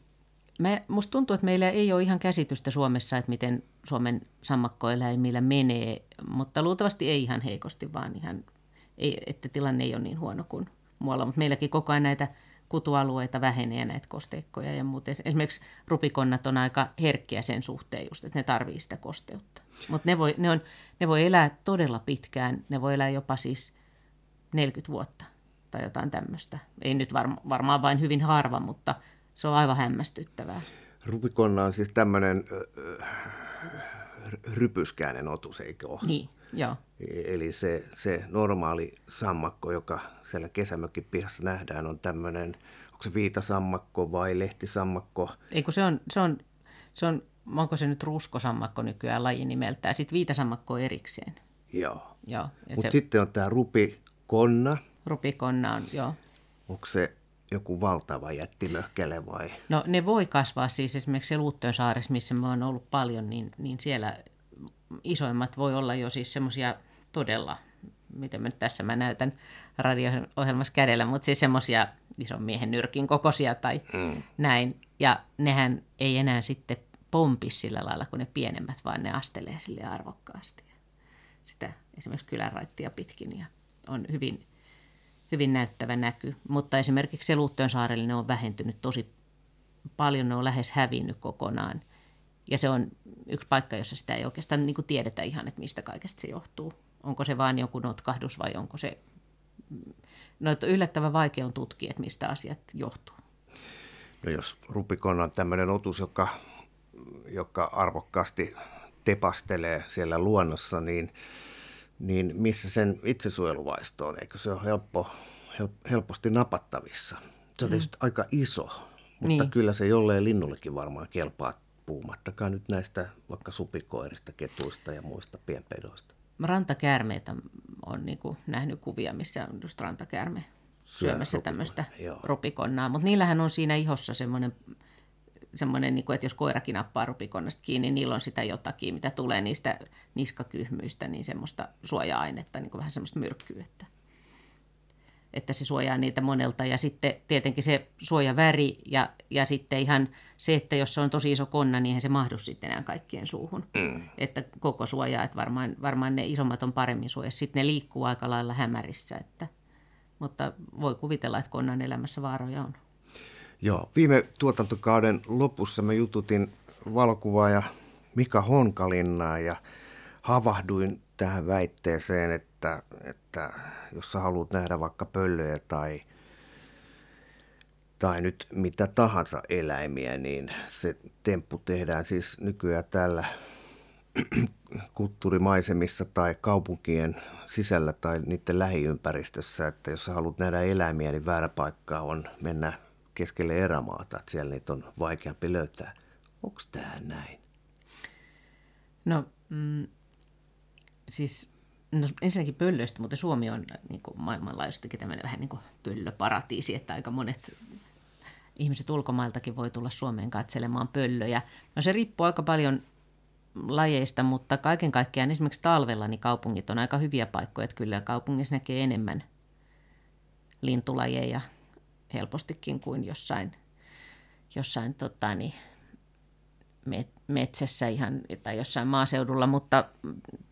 me, musta tuntuu, että meillä ei ole ihan käsitystä Suomessa, että miten Suomen sammakkoeläimillä menee, mutta luultavasti ei ihan heikosti, vaan ihan, ei, että tilanne ei ole niin huono kuin muualla, mutta meilläkin koko ajan näitä kutualueita vähenee näitä kosteikkoja ja muuten. Esimerkiksi rupikonnat on aika herkkiä sen suhteen just, että ne tarvii sitä kosteutta. Mutta ne voi, ne, on, ne voi elää todella pitkään, ne voi elää jopa siis 40 vuotta tai jotain tämmöistä. Ei nyt varma, varmaan vain hyvin harva, mutta se on aivan hämmästyttävää. Rupikonna on siis tämmöinen rypyskäinen otus, eikö ole? Niin, joo. Eli se, se normaali sammakko, joka siellä kesämökin pihassa nähdään, on tämmöinen, onko se viitasammakko vai lehtisammakko? Ei kun se on, se on, se on onko se nyt ruskosammakko nykyään lajinimeltään, sitten viitasammakko erikseen. Joo. joo Mutta se... sitten on tämä rupikonna. Rupikonna on, joo. Onko se joku valtava jättimöhkele vai? No ne voi kasvaa siis esimerkiksi se saaressa, missä mä oon ollut paljon, niin, niin siellä isoimmat voi olla jo siis semmoisia todella, miten mä nyt tässä mä näytän radio-ohjelmassa kädellä, mutta siis semmoisia ison miehen nyrkin kokoisia tai mm. näin. Ja nehän ei enää sitten pompi sillä lailla kuin ne pienemmät, vaan ne astelee sille arvokkaasti. Sitä esimerkiksi kylänraittia pitkin ja on hyvin, hyvin näyttävä näky. Mutta esimerkiksi se saarelle ne on vähentynyt tosi paljon ne on lähes hävinnyt kokonaan. Ja se on yksi paikka, jossa sitä ei oikeastaan niin kuin tiedetä ihan, että mistä kaikesta se johtuu. Onko se vain joku notkahdus vai onko se... No, yllättävän vaikea on tutkia, että mistä asiat johtuu. No jos rupikon on tämmöinen otus, joka, joka arvokkaasti tepastelee siellä luonnossa, niin, niin missä sen itsesuojeluvaisto on? Eikö se ole helppo, help, helposti napattavissa? Se on mm. aika iso, mutta niin. kyllä se jolleen linnullekin varmaan kelpaa puhumattakaan nyt näistä vaikka supikoirista, ketuista ja muista pienpedoista. Rantakäärmeitä on niin kuin nähnyt kuvia, missä on just rantakäärme syömässä tämmöistä rupikonnaa, mutta niillähän on siinä ihossa semmoinen, semmoinen niin kuin, että jos koirakin nappaa rupikonnasta kiinni, niin niillä on sitä jotakin, mitä tulee niistä niskakyhmyistä, niin semmoista suoja-ainetta, niin kuin vähän semmoista myrkkyä, että, se suojaa niitä monelta. Ja sitten tietenkin se suojaväri ja, ja sitten ihan se, että jos se on tosi iso konna, niin eihän se mahdu sitten enää kaikkien suuhun. Mm. Että koko suojaa, että varmaan, varmaan ne isommat on paremmin suojassa. Sitten ne liikkuu aika lailla hämärissä, että – mutta voi kuvitella, että konnan elämässä vaaroja on. Joo, viime tuotantokauden lopussa mä jututin valokuvaaja Mika Honkalinnaa ja havahduin tähän väitteeseen, että, että jos sä haluat nähdä vaikka pöllöjä tai, tai nyt mitä tahansa eläimiä, niin se temppu tehdään siis nykyään tällä kulttuurimaisemissa tai kaupunkien sisällä tai niiden lähiympäristössä, että jos sä haluat nähdä eläimiä, niin väärä paikka on mennä keskelle erämaata, että siellä niitä on vaikeampi löytää. Onko tämä näin? No, mm, siis no ensinnäkin pöllöistä, mutta Suomi on niin kuin maailmanlaajuisestikin tämmöinen vähän niin kuin pöllöparatiisi, että aika monet ihmiset ulkomailtakin voi tulla Suomeen katselemaan pöllöjä. No se riippuu aika paljon lajeista, mutta kaiken kaikkiaan esimerkiksi talvella niin kaupungit on aika hyviä paikkoja, että kyllä kaupungissa näkee enemmän lintulajeja helpostikin kuin jossain, jossain tota, niin, metsässä ihan, tai jossain maaseudulla, mutta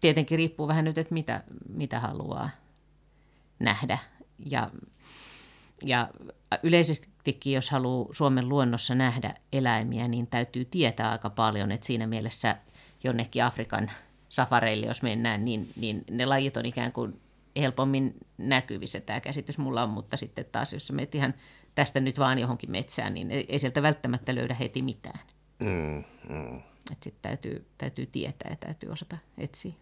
tietenkin riippuu vähän nyt, että mitä, mitä haluaa nähdä. Ja, ja yleisestikin, jos haluaa Suomen luonnossa nähdä eläimiä, niin täytyy tietää aika paljon, että siinä mielessä – jonnekin Afrikan safareille, jos mennään, niin, niin ne lajit on ikään kuin helpommin näkyvissä tämä käsitys mulla on, mutta sitten taas jos menet ihan tästä nyt vaan johonkin metsään, niin ei, sieltä välttämättä löydä heti mitään. Mm, mm. Sitten täytyy, täytyy tietää ja täytyy osata etsiä.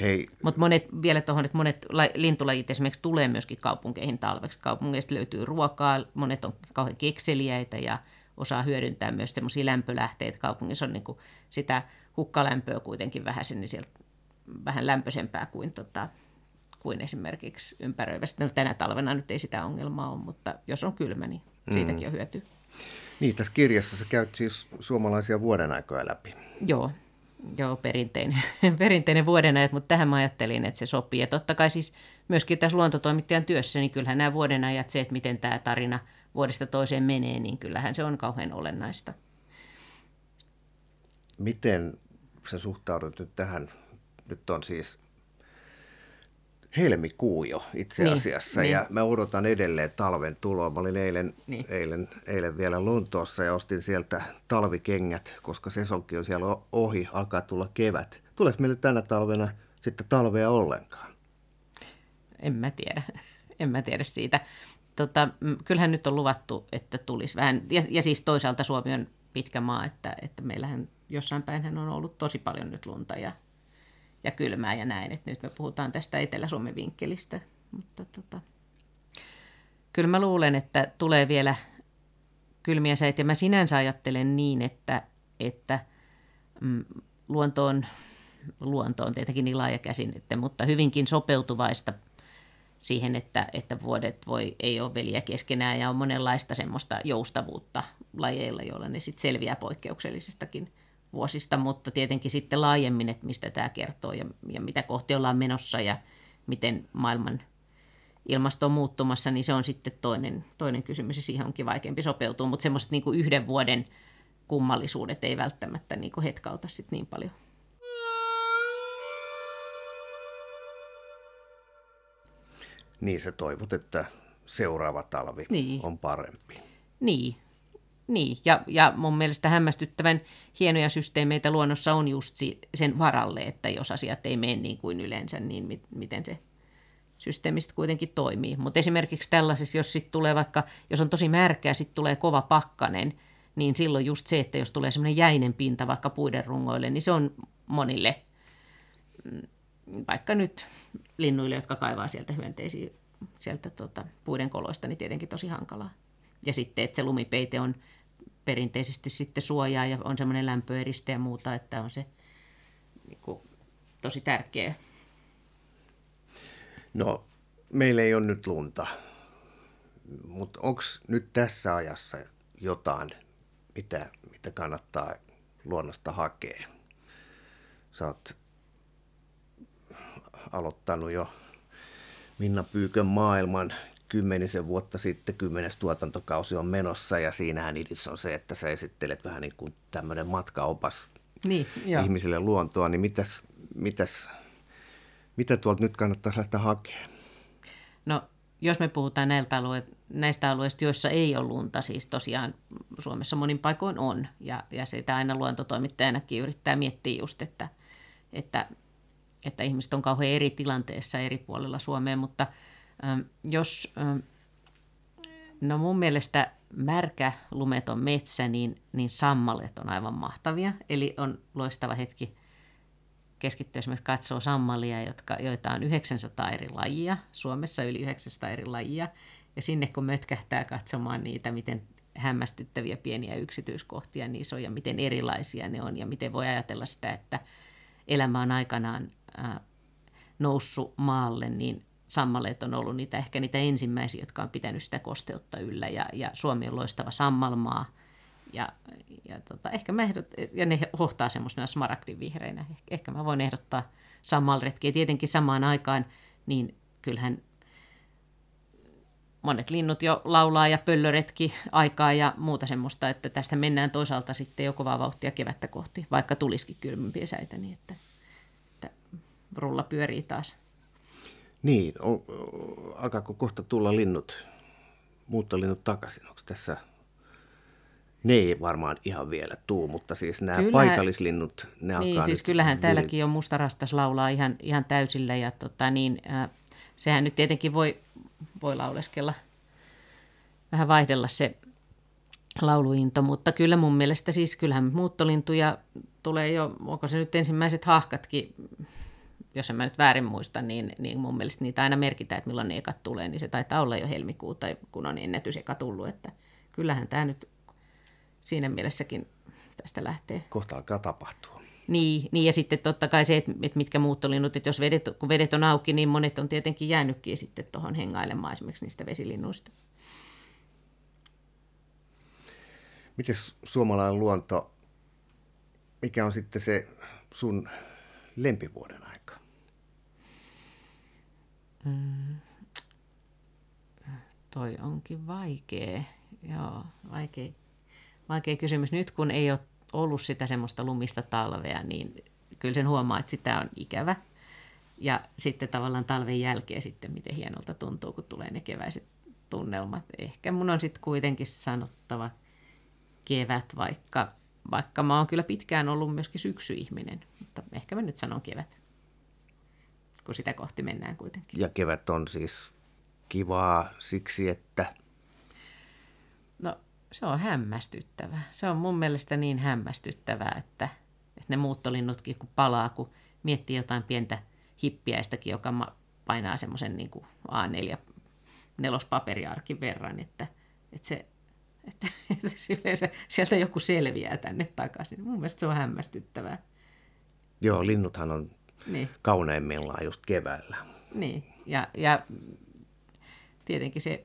Hei. Mutta monet, vielä tuohon, että monet lintulajit esimerkiksi tulee myöskin kaupunkeihin talveksi. Kaupungeista löytyy ruokaa, monet on kauhean kekseliäitä ja osaa hyödyntää myös semmoisia lämpölähteitä. Kaupungissa on niin kuin sitä hukkalämpöä kuitenkin vähän, niin sieltä vähän lämpöisempää kuin, tota, kuin esimerkiksi ympäröivästä. No, tänä talvena nyt ei sitä ongelmaa ole, mutta jos on kylmä, niin siitäkin on hyötyä. Niin, tässä kirjassa sä käyt siis suomalaisia vuodenaikoja läpi. Joo, joo perinteinen, perinteinen vuodenajat, mutta tähän mä ajattelin, että se sopii. Ja totta kai siis myöskin tässä luontotoimittajan työssä, niin kyllähän nämä vuodenajat, se, että miten tämä tarina – vuodesta toiseen menee, niin kyllähän se on kauhean olennaista. Miten sä suhtaudut nyt tähän? Nyt on siis helmikuu jo itse niin, asiassa niin, ja niin. mä odotan edelleen talven tuloa. Mä olin eilen, niin. eilen, eilen vielä Lontoossa ja ostin sieltä talvikengät, koska sesonkin on siellä ohi, alkaa tulla kevät. Tuleeko meille tänä talvena sitten talvea ollenkaan? En mä tiedä. En mä tiedä siitä tota, kyllähän nyt on luvattu, että tulisi vähän, ja, ja siis toisaalta Suomi on pitkä maa, että, että meillähän jossain päin on ollut tosi paljon nyt lunta ja, ja kylmää ja näin, että nyt me puhutaan tästä Etelä-Suomen vinkkelistä, mutta tota, kyllä mä luulen, että tulee vielä kylmiä säitä, ja mä sinänsä ajattelen niin, että, että mm, luonto on, luonto on tietenkin niin laaja käsin, mutta hyvinkin sopeutuvaista – siihen, että, että vuodet voi, ei ole veliä keskenään ja on monenlaista semmoista joustavuutta lajeilla, joilla ne sitten selviää poikkeuksellisistakin vuosista, mutta tietenkin sitten laajemmin, että mistä tämä kertoo ja, ja mitä kohti ollaan menossa ja miten maailman ilmasto on muuttumassa, niin se on sitten toinen, toinen kysymys ja siihen onkin vaikeampi sopeutua, mutta semmoiset niin kuin yhden vuoden kummallisuudet ei välttämättä niin kuin hetkauta sitten niin paljon. Niin sä toivot, että seuraava talvi niin. on parempi. Niin, Niin, ja, ja mun mielestä hämmästyttävän hienoja systeemeitä luonnossa on just sen varalle, että jos asiat ei mene niin kuin yleensä, niin mit, miten se systeemistä kuitenkin toimii. Mutta esimerkiksi tällaisessa, jos sit tulee vaikka, jos on tosi märkää, sitten tulee kova pakkanen, niin silloin just se, että jos tulee semmoinen jäinen pinta vaikka puiden rungoille, niin se on monille, mm, vaikka nyt linnuille, jotka kaivaa sieltä hyönteisiä sieltä tota, puiden koloista, niin tietenkin tosi hankalaa. Ja sitten, että se lumipeite on perinteisesti sitten suojaa ja on semmoinen lämpöeriste ja muuta, että on se niin kuin, tosi tärkeä. No, meillä ei ole nyt lunta, mutta onko nyt tässä ajassa jotain, mitä, mitä kannattaa luonnosta hakea? Sä oot aloittanut jo Minna Pyykön maailman kymmenisen vuotta sitten, kymmenes tuotantokausi on menossa ja siinähän idis on se, että sä esittelet vähän niin kuin tämmöinen matkaopas niin, ihmisille luontoa, niin mitäs, mitäs, mitä tuolta nyt kannattaisi lähteä hakemaan? No jos me puhutaan näiltä alueet, näistä alueista, joissa ei ole lunta, siis tosiaan Suomessa monin paikoin on, ja, ja sitä aina luontotoimittajanakin yrittää miettiä just, että, että, että ihmiset on kauhean eri tilanteessa eri puolilla Suomea, mutta jos, no mun mielestä märkä lumeton metsä, niin, niin sammalet on aivan mahtavia, eli on loistava hetki keskittyy esimerkiksi katsoo sammalia, jotka, joita on 900 eri lajia, Suomessa yli 900 eri lajia, ja sinne kun mötkähtää katsomaan niitä, miten hämmästyttäviä pieniä yksityiskohtia niissä on ja miten erilaisia ne on ja miten voi ajatella sitä, että elämä on aikanaan ää, noussut maalle, niin sammaleet on ollut niitä ehkä niitä ensimmäisiä, jotka on pitänyt sitä kosteutta yllä ja, ja Suomi on loistava sammalmaa – ja, ja, tota, ehkä mä ehdot, ja ne hohtaa semmoisena smaragdin vihreinä. Ehkä mä voin ehdottaa sammalretkiä. Tietenkin samaan aikaan, niin kyllähän monet linnut jo laulaa ja pöllöretki aikaa ja muuta semmoista, että tästä mennään toisaalta sitten jo kovaa vauhtia kevättä kohti, vaikka tulisikin kylmempiä säitä, niin että, että rulla pyörii taas. Niin, on, alkaako kohta tulla linnut, muuttolinnut takaisin? Onko tässä ne ei varmaan ihan vielä tuu, mutta siis nämä Kyllä, paikallislinnut, ne niin, alkaa siis nyt kyllähän hyvin... täälläkin on mustarastas laulaa ihan, ihan täysillä ja tota, niin, äh, sehän nyt tietenkin voi, voi lauleskella, vähän vaihdella se lauluinto, mutta kyllä mun mielestä siis kyllähän muuttolintuja tulee jo, onko se nyt ensimmäiset hahkatkin, jos en mä nyt väärin muista, niin, niin mun mielestä niitä aina merkitään, että milloin ne ekat tulee, niin se taitaa olla jo helmikuuta, kun on ennätys eka tullut, että kyllähän tämä nyt siinä mielessäkin tästä lähtee. Kohta alkaa tapahtua. Niin, niin, ja sitten totta kai se, että mitkä muuttolinnut, että jos vedet, kun vedet on auki, niin monet on tietenkin jäänytkin sitten tuohon hengailemaan esimerkiksi niistä vesilinnuista. Miten suomalainen luonto, mikä on sitten se sun lempivuoden? Mm, toi onkin vaikea. Joo, vaikea vaikea kysymys. Nyt kun ei ole ollut sitä semmoista lumista talvea, niin kyllä sen huomaa, että sitä on ikävä. Ja sitten tavallaan talven jälkeen sitten, miten hienolta tuntuu, kun tulee ne keväiset tunnelmat. Ehkä mun on sitten kuitenkin sanottava kevät, vaikka, vaikka mä oon kyllä pitkään ollut myöskin syksyihminen. Mutta ehkä mä nyt sanon kevät, kun sitä kohti mennään kuitenkin. Ja kevät on siis kivaa siksi, että se on hämmästyttävä. Se on mun mielestä niin hämmästyttävää, että, että ne muuttolinnutkin kun palaa, kun miettii jotain pientä hippiäistäkin, joka painaa semmoisen niin A4 nelospaperiarkin verran, että, että, se, että, että yleensä sieltä joku selviää tänne takaisin. Mun mielestä se on hämmästyttävää. Joo, linnuthan on niin. kauneimmillaan just keväällä. Niin, ja, ja tietenkin se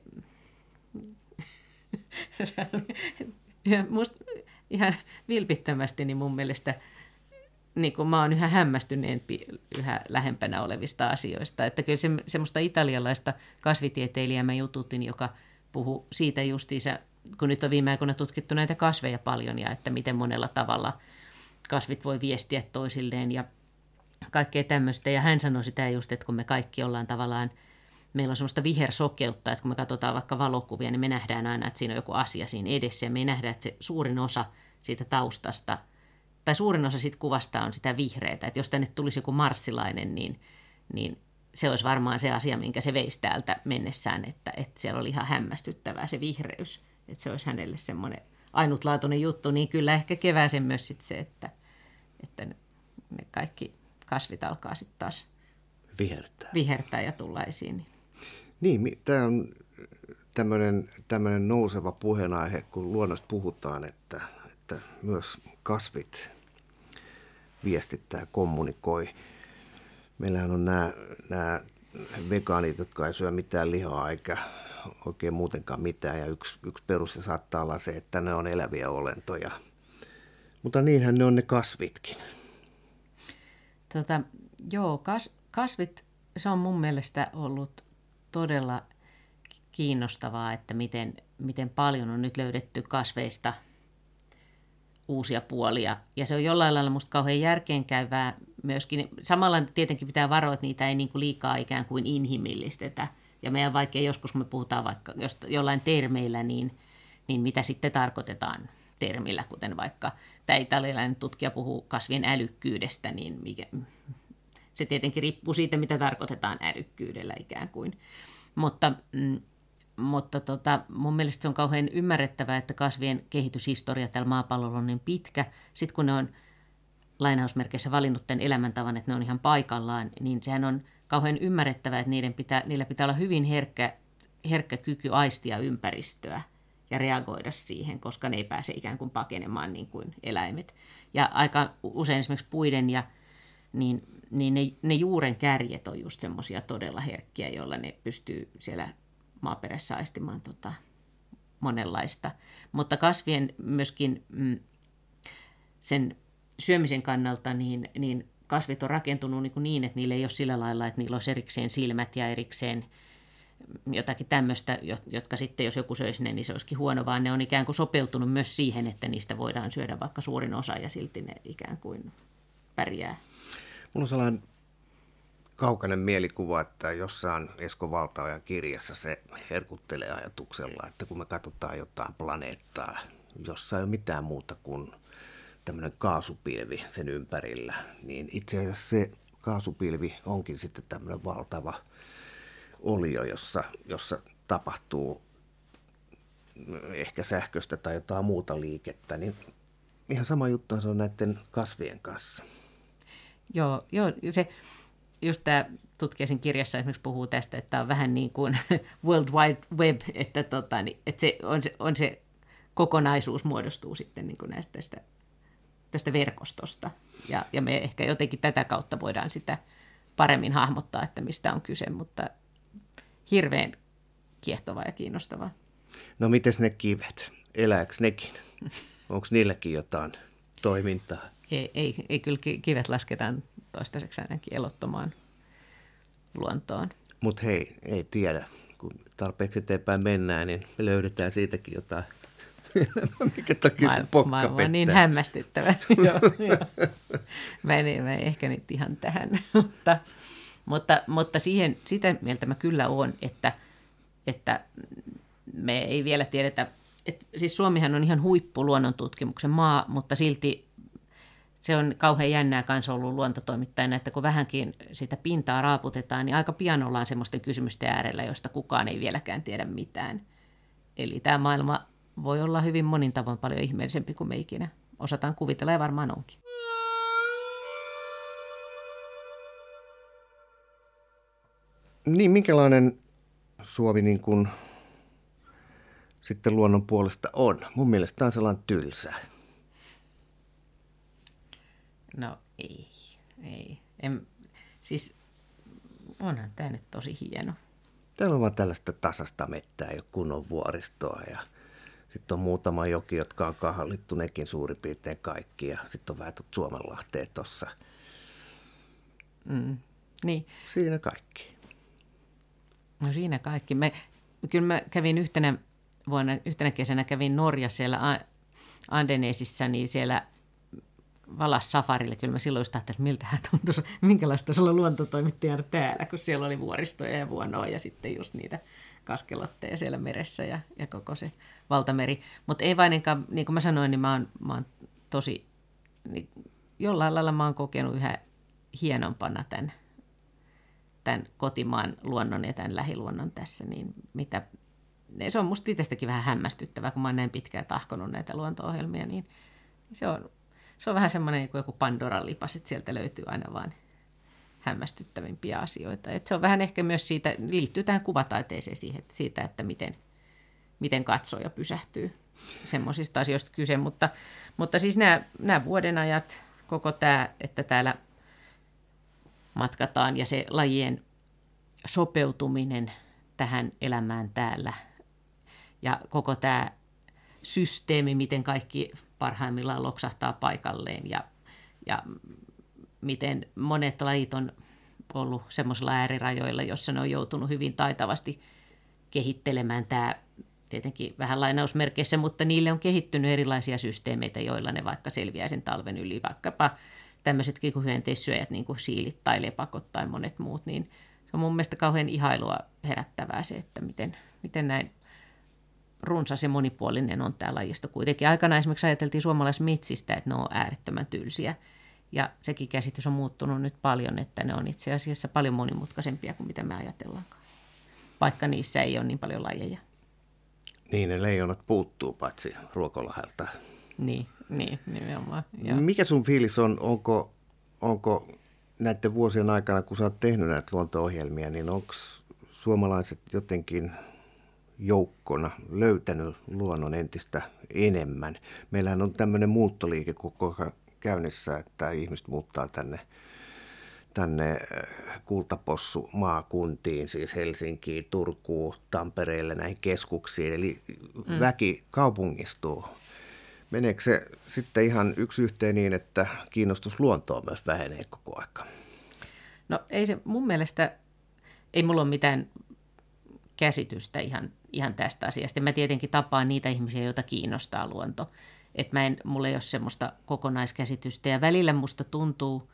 ja musta ihan vilpittömästi niin mun mielestä niin kuin mä oon yhä hämmästyneempi yhä lähempänä olevista asioista. Että kyllä se, semmoista italialaista kasvitieteilijää mä jututin, joka puhuu siitä justiinsa, kun nyt on viime aikoina tutkittu näitä kasveja paljon ja että miten monella tavalla kasvit voi viestiä toisilleen ja kaikkea tämmöistä. Ja hän sanoi sitä just, että kun me kaikki ollaan tavallaan – meillä on semmoista vihersokeutta, että kun me katsotaan vaikka valokuvia, niin me nähdään aina, että siinä on joku asia siinä edessä. Ja me ei nähdä, että se suurin osa siitä taustasta, tai suurin osa siitä kuvasta on sitä vihreätä, että jos tänne tulisi joku marssilainen, niin, niin se olisi varmaan se asia, minkä se veisi täältä mennessään, että, että siellä oli ihan hämmästyttävää se vihreys, että se olisi hänelle semmoinen ainutlaatuinen juttu, niin kyllä ehkä kevääsen myös sit se, että, että ne kaikki kasvit alkaa sitten taas vihertää. vihertää ja tulla esiin. Niin, tämä on tämmöinen, tämmöinen nouseva puheenaihe, kun luonnosta puhutaan, että, että myös kasvit viestittää, kommunikoi. Meillähän on nämä, nämä vegaanit, jotka ei syö mitään lihaa eikä oikein muutenkaan mitään. Ja yksi, yksi peruste saattaa olla se, että ne on eläviä olentoja. Mutta niinhän ne on ne kasvitkin. Tota, joo, kas, kasvit, se on mun mielestä ollut todella kiinnostavaa, että miten, miten paljon on nyt löydetty kasveista uusia puolia. Ja se on jollain lailla musta kauhean järkeenkäyvää myöskin. Samalla tietenkin pitää varoa, että niitä ei niin kuin liikaa ikään kuin inhimillistetä. Ja meidän vaikea joskus, kun me puhutaan vaikka jollain termeillä, niin, niin mitä sitten tarkoitetaan termillä, kuten vaikka tämä italialainen tutkija puhuu kasvien älykkyydestä, niin mikä, se tietenkin riippuu siitä, mitä tarkoitetaan älykkyydellä ikään kuin. Mutta, mm, mutta tota, mun mielestä se on kauhean ymmärrettävää, että kasvien kehityshistoria tällä maapallolla on niin pitkä. Sitten kun ne on lainausmerkeissä valinnut tämän elämäntavan, että ne on ihan paikallaan, niin sehän on kauhean ymmärrettävää, että niiden pitää, niillä pitää olla hyvin herkkä, herkkä kyky aistia ympäristöä ja reagoida siihen, koska ne ei pääse ikään kuin pakenemaan niin kuin eläimet. Ja aika usein esimerkiksi puiden ja niin, niin ne, ne juuren kärjet on just semmoisia todella herkkiä, joilla ne pystyy siellä maaperässä aistimaan tota monenlaista. Mutta kasvien myöskin mm, sen syömisen kannalta, niin, niin kasvit on rakentunut niin, niin, että niillä ei ole sillä lailla, että niillä olisi erikseen silmät ja erikseen jotakin tämmöistä, jotka sitten, jos joku söisi ne, niin se olisikin huono, vaan ne on ikään kuin sopeutunut myös siihen, että niistä voidaan syödä vaikka suurin osa ja silti ne ikään kuin pärjää. Mulla on sellainen kaukainen mielikuva, että jossain Esko Valtaojan kirjassa se herkuttelee ajatuksella, että kun me katsotaan jotain planeettaa, jossa ei ole mitään muuta kuin tämmöinen kaasupilvi sen ympärillä, niin itse asiassa se kaasupilvi onkin sitten tämmöinen valtava olio, jossa, jossa tapahtuu ehkä sähköstä tai jotain muuta liikettä, niin ihan sama juttu on näiden kasvien kanssa. Joo, joo se, just tämä tutkijasin kirjassa esimerkiksi puhuu tästä, että on vähän niin kuin World Wide Web, että, tota, niin, että se, on, se, on se kokonaisuus muodostuu sitten niin kuin näistä tästä, tästä verkostosta. Ja, ja me ehkä jotenkin tätä kautta voidaan sitä paremmin hahmottaa, että mistä on kyse, mutta hirveän kiehtovaa ja kiinnostavaa. No mites ne kivet? Elääkö nekin? Onko niilläkin jotain toimintaa? Ei, ei, ei kyllä kivet lasketaan toistaiseksi ainakin elottomaan luontoon. Mutta hei, ei tiedä. Kun tarpeeksi eteenpäin mennään, niin me löydetään siitäkin jotain. Mikä takia mä, pokka mä, mä niin hämmästyttävä. joo, joo. Mä, en, mä en ehkä nyt ihan tähän, mutta, mutta, mutta siihen, sitä mieltä mä kyllä oon, että, että me ei vielä tiedetä, että siis Suomihan on ihan huippu luonnontutkimuksen maa, mutta silti se on kauhean jännää kanssa ollut luontotoimittajana, että kun vähänkin sitä pintaa raaputetaan, niin aika pian ollaan semmoisten kysymysten äärellä, josta kukaan ei vieläkään tiedä mitään. Eli tämä maailma voi olla hyvin monin tavoin paljon ihmeellisempi kuin me ikinä osataan kuvitella ja varmaan onkin. Niin, minkälainen Suomi niin kuin sitten luonnon puolesta on? Mun mielestä tämä on sellainen tylsä. No ei, ei. En, siis onhan tämä nyt tosi hieno. Täällä on vaan tällaista tasasta mettää ja kunnon vuoristoa ja sitten on muutama joki, jotka on kahalittu nekin suurin piirtein kaikki ja sitten on vähän Suomenlahteen tuossa. Mm, niin. Siinä kaikki. No siinä kaikki. Me, kyllä mä kävin yhtenä vuonna, yhtenä kesänä kävin Norja siellä Andenesissa, niin siellä valas safarille. Kyllä mä silloin just ajattelin, että miltä hän tuntuisi, minkälaista olla luontotoimittajana täällä, kun siellä oli vuoristoja ja vuonoa ja sitten just niitä kaskelotteja siellä meressä ja, ja koko se valtameri. Mutta ei vain, niin kuin mä sanoin, niin mä oon, mä oon tosi, niin jollain lailla mä oon kokenut yhä hienompana tämän, tämän kotimaan luonnon ja tämän lähiluonnon tässä, niin mitä, se on musta itsestäkin vähän hämmästyttävää, kun mä oon näin pitkään tahkonut näitä luonto-ohjelmia, niin se on, se on vähän semmoinen kuin joku Pandoran lipas, että sieltä löytyy aina vaan hämmästyttävimpiä asioita. Et se on vähän ehkä myös siitä, liittyy tähän kuvataiteeseen siihen, että siitä, että miten, miten katsoja pysähtyy semmoisista asioista kyse. Mutta, mutta siis nämä, nämä vuodenajat, koko tämä, että täällä matkataan ja se lajien sopeutuminen tähän elämään täällä ja koko tämä systeemi, miten kaikki parhaimmillaan loksahtaa paikalleen ja, ja miten monet lajit on ollut semmoisilla äärirajoilla, jossa ne on joutunut hyvin taitavasti kehittelemään. Tämä tietenkin vähän lainausmerkeissä, mutta niille on kehittynyt erilaisia systeemeitä, joilla ne vaikka selviää sen talven yli, vaikkapa tämmöiset kuin hyönteissyöjät, niin kuin siilit tai lepakot tai monet muut, niin se on mun mielestä kauhean ihailua herättävää se, että miten, miten näin runsas ja monipuolinen on tämä lajisto. Kuitenkin aikana esimerkiksi ajateltiin suomalaismetsistä, että ne on äärettömän tylsiä. Ja sekin käsitys on muuttunut nyt paljon, että ne on itse asiassa paljon monimutkaisempia kuin mitä me ajatellaankaan. Vaikka niissä ei ole niin paljon lajeja. Niin, ne leijonat puuttuu paitsi ruokolahelta. Niin, niin nimenomaan. Ja. Mikä sun fiilis on, onko, onko näiden vuosien aikana, kun sä oot tehnyt näitä luonto-ohjelmia, niin onko suomalaiset jotenkin joukkona löytänyt luonnon entistä enemmän? Meillähän on tämmöinen muuttoliike koko käynnissä, että ihmiset muuttaa tänne tänne äh, kultapossu maakuntiin, siis Helsinkiin, Turkuun, Tampereelle, näihin keskuksiin. Eli mm. väki kaupungistuu. Meneekö se sitten ihan yksi yhteen niin, että kiinnostus luontoon myös vähenee koko aika? No ei se mun mielestä, ei mulla ole mitään käsitystä ihan, ihan tästä asiasta. Mä tietenkin tapaan niitä ihmisiä, joita kiinnostaa luonto. Että mä en, mulla ei ole semmoista kokonaiskäsitystä. Ja välillä musta tuntuu,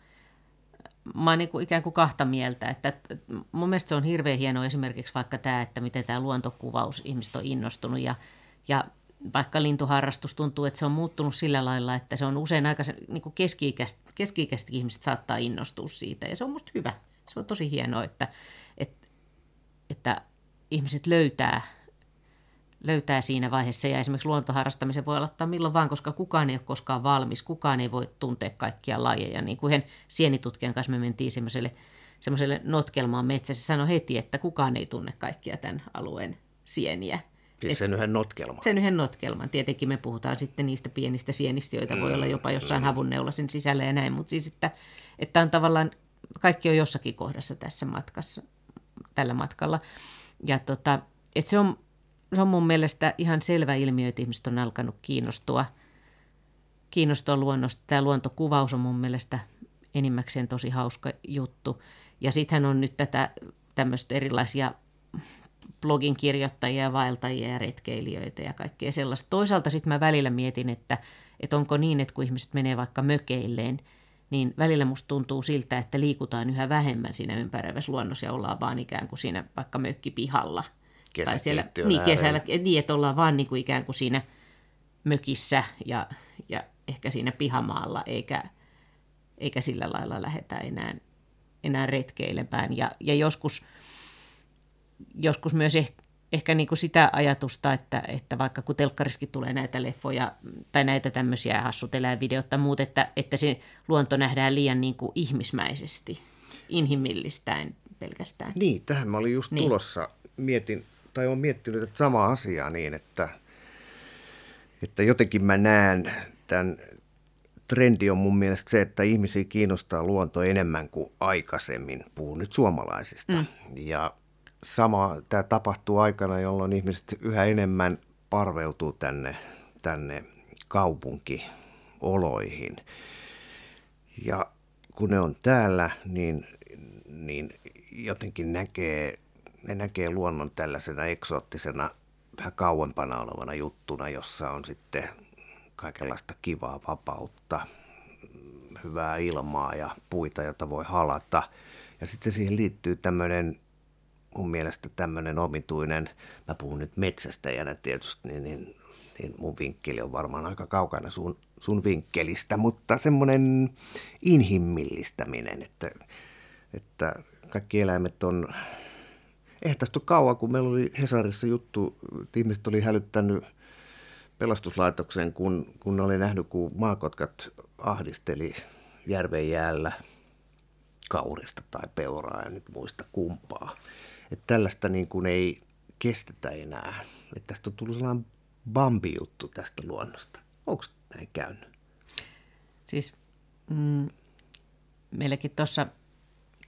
mä oon niin kuin ikään kuin kahta mieltä. Että mun mielestä se on hirveän hieno esimerkiksi vaikka tämä, että miten tämä luontokuvaus, ihmiset on innostunut ja, ja vaikka lintuharrastus tuntuu, että se on muuttunut sillä lailla, että se on usein aika niin kuin keski-ikäiset, keski ihmiset saattaa innostua siitä ja se on musta hyvä. Se on tosi hienoa, että, että, että ihmiset löytää löytää siinä vaiheessa. Ja esimerkiksi luontoharrastamisen voi aloittaa milloin vaan, koska kukaan ei ole koskaan valmis, kukaan ei voi tuntea kaikkia lajeja. Niin kuin sienitutkijan kanssa me mentiin semmoiselle, semmoiselle notkelmaan metsässä, sanoi heti, että kukaan ei tunne kaikkia tämän alueen sieniä. Siis sen yhden notkelman. Sen yhden notkelman. Tietenkin me puhutaan sitten niistä pienistä sienistä, joita mm, voi olla jopa jossain mm. havunneulasin sisällä ja näin, mutta siis että, että on tavallaan, kaikki on jossakin kohdassa tässä matkassa, tällä matkalla. Ja tota, että se on se on mun mielestä ihan selvä ilmiö, että ihmiset on alkanut kiinnostua, kiinnostua luonnosta. Tämä luontokuvaus on mun mielestä enimmäkseen tosi hauska juttu. Ja sittenhän on nyt tätä tämmöistä erilaisia blogin kirjoittajia, vaeltajia ja retkeilijöitä ja kaikkea sellaista. Toisaalta sitten mä välillä mietin, että, että onko niin, että kun ihmiset menee vaikka mökeilleen, niin välillä musta tuntuu siltä, että liikutaan yhä vähemmän siinä ympäröivässä luonnossa ja ollaan vaan ikään kuin siinä vaikka mökkipihalla – tai siellä, niin, kesällä, niin, että ollaan vaan niin kuin ikään kuin siinä mökissä ja, ja ehkä siinä pihamaalla, eikä, eikä sillä lailla lähdetä enää, enää retkeilemään. Ja, ja joskus, joskus myös ehkä, ehkä niin kuin sitä ajatusta, että, että vaikka kun telkkariskin tulee näitä leffoja tai näitä tämmöisiä hassuteläinvideoita tai muut, että, että se luonto nähdään liian niin kuin ihmismäisesti, inhimillistäen pelkästään. Niin, tähän mä olin just niin. tulossa. Mietin, tai olen miettinyt että sama asiaa niin, että, että jotenkin mä näen tämän trendi on mun mielestä se, että ihmisiä kiinnostaa luonto enemmän kuin aikaisemmin. Puhun nyt suomalaisista. Mm. Ja sama tämä tapahtuu aikana, jolloin ihmiset yhä enemmän parveutuu tänne, tänne kaupunkioloihin. Ja kun ne on täällä, niin, niin jotenkin näkee ne näkee luonnon tällaisena eksoottisena, vähän kauempana olevana juttuna, jossa on sitten kaikenlaista kivaa vapautta, hyvää ilmaa ja puita, jota voi halata. Ja sitten siihen liittyy tämmöinen mun mielestä tämmöinen omituinen, mä puhun nyt metsästäjänä tietysti, niin, niin, niin mun vinkkeli on varmaan aika kaukana sun, sun vinkkelistä, mutta semmoinen inhimillistäminen, että, että kaikki eläimet on, ole kauan, kun meillä oli Hesarissa juttu, että ihmiset oli hälyttänyt pelastuslaitoksen, kun, kun oli nähnyt, kun maakotkat ahdisteli järven jäällä kaurista tai peuraa, ja nyt muista kumpaa että tällaista niin kuin ei kestetä enää. Että tästä on tullut sellainen bambi-juttu tästä luonnosta. Onko näin käynyt? Siis mm, meilläkin tuossa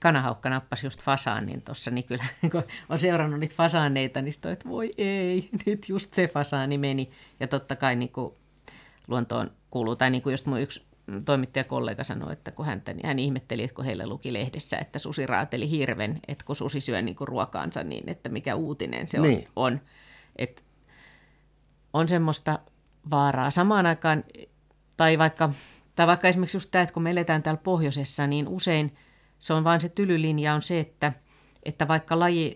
kanahaukka nappasi just fasaan, niin tuossa niin kyllä, kun on seurannut niitä fasaaneita, niin sitten että voi ei, nyt just se fasaani meni. Ja totta kai niin kuin luontoon kuuluu, tai niin kuin just mun yksi toimittajakollega sanoi, että kun häntä, niin hän ihmetteli, että kun heillä luki lehdessä, että susi raateli hirven, että kun susi syö niin kuin ruokaansa, niin että mikä uutinen se on. Niin. on. Että on semmoista vaaraa. Samaan aikaan, tai vaikka, tai vaikka esimerkiksi just tämä, että kun me eletään täällä pohjoisessa, niin usein se on vain se tylylinja on se, että, että vaikka laji,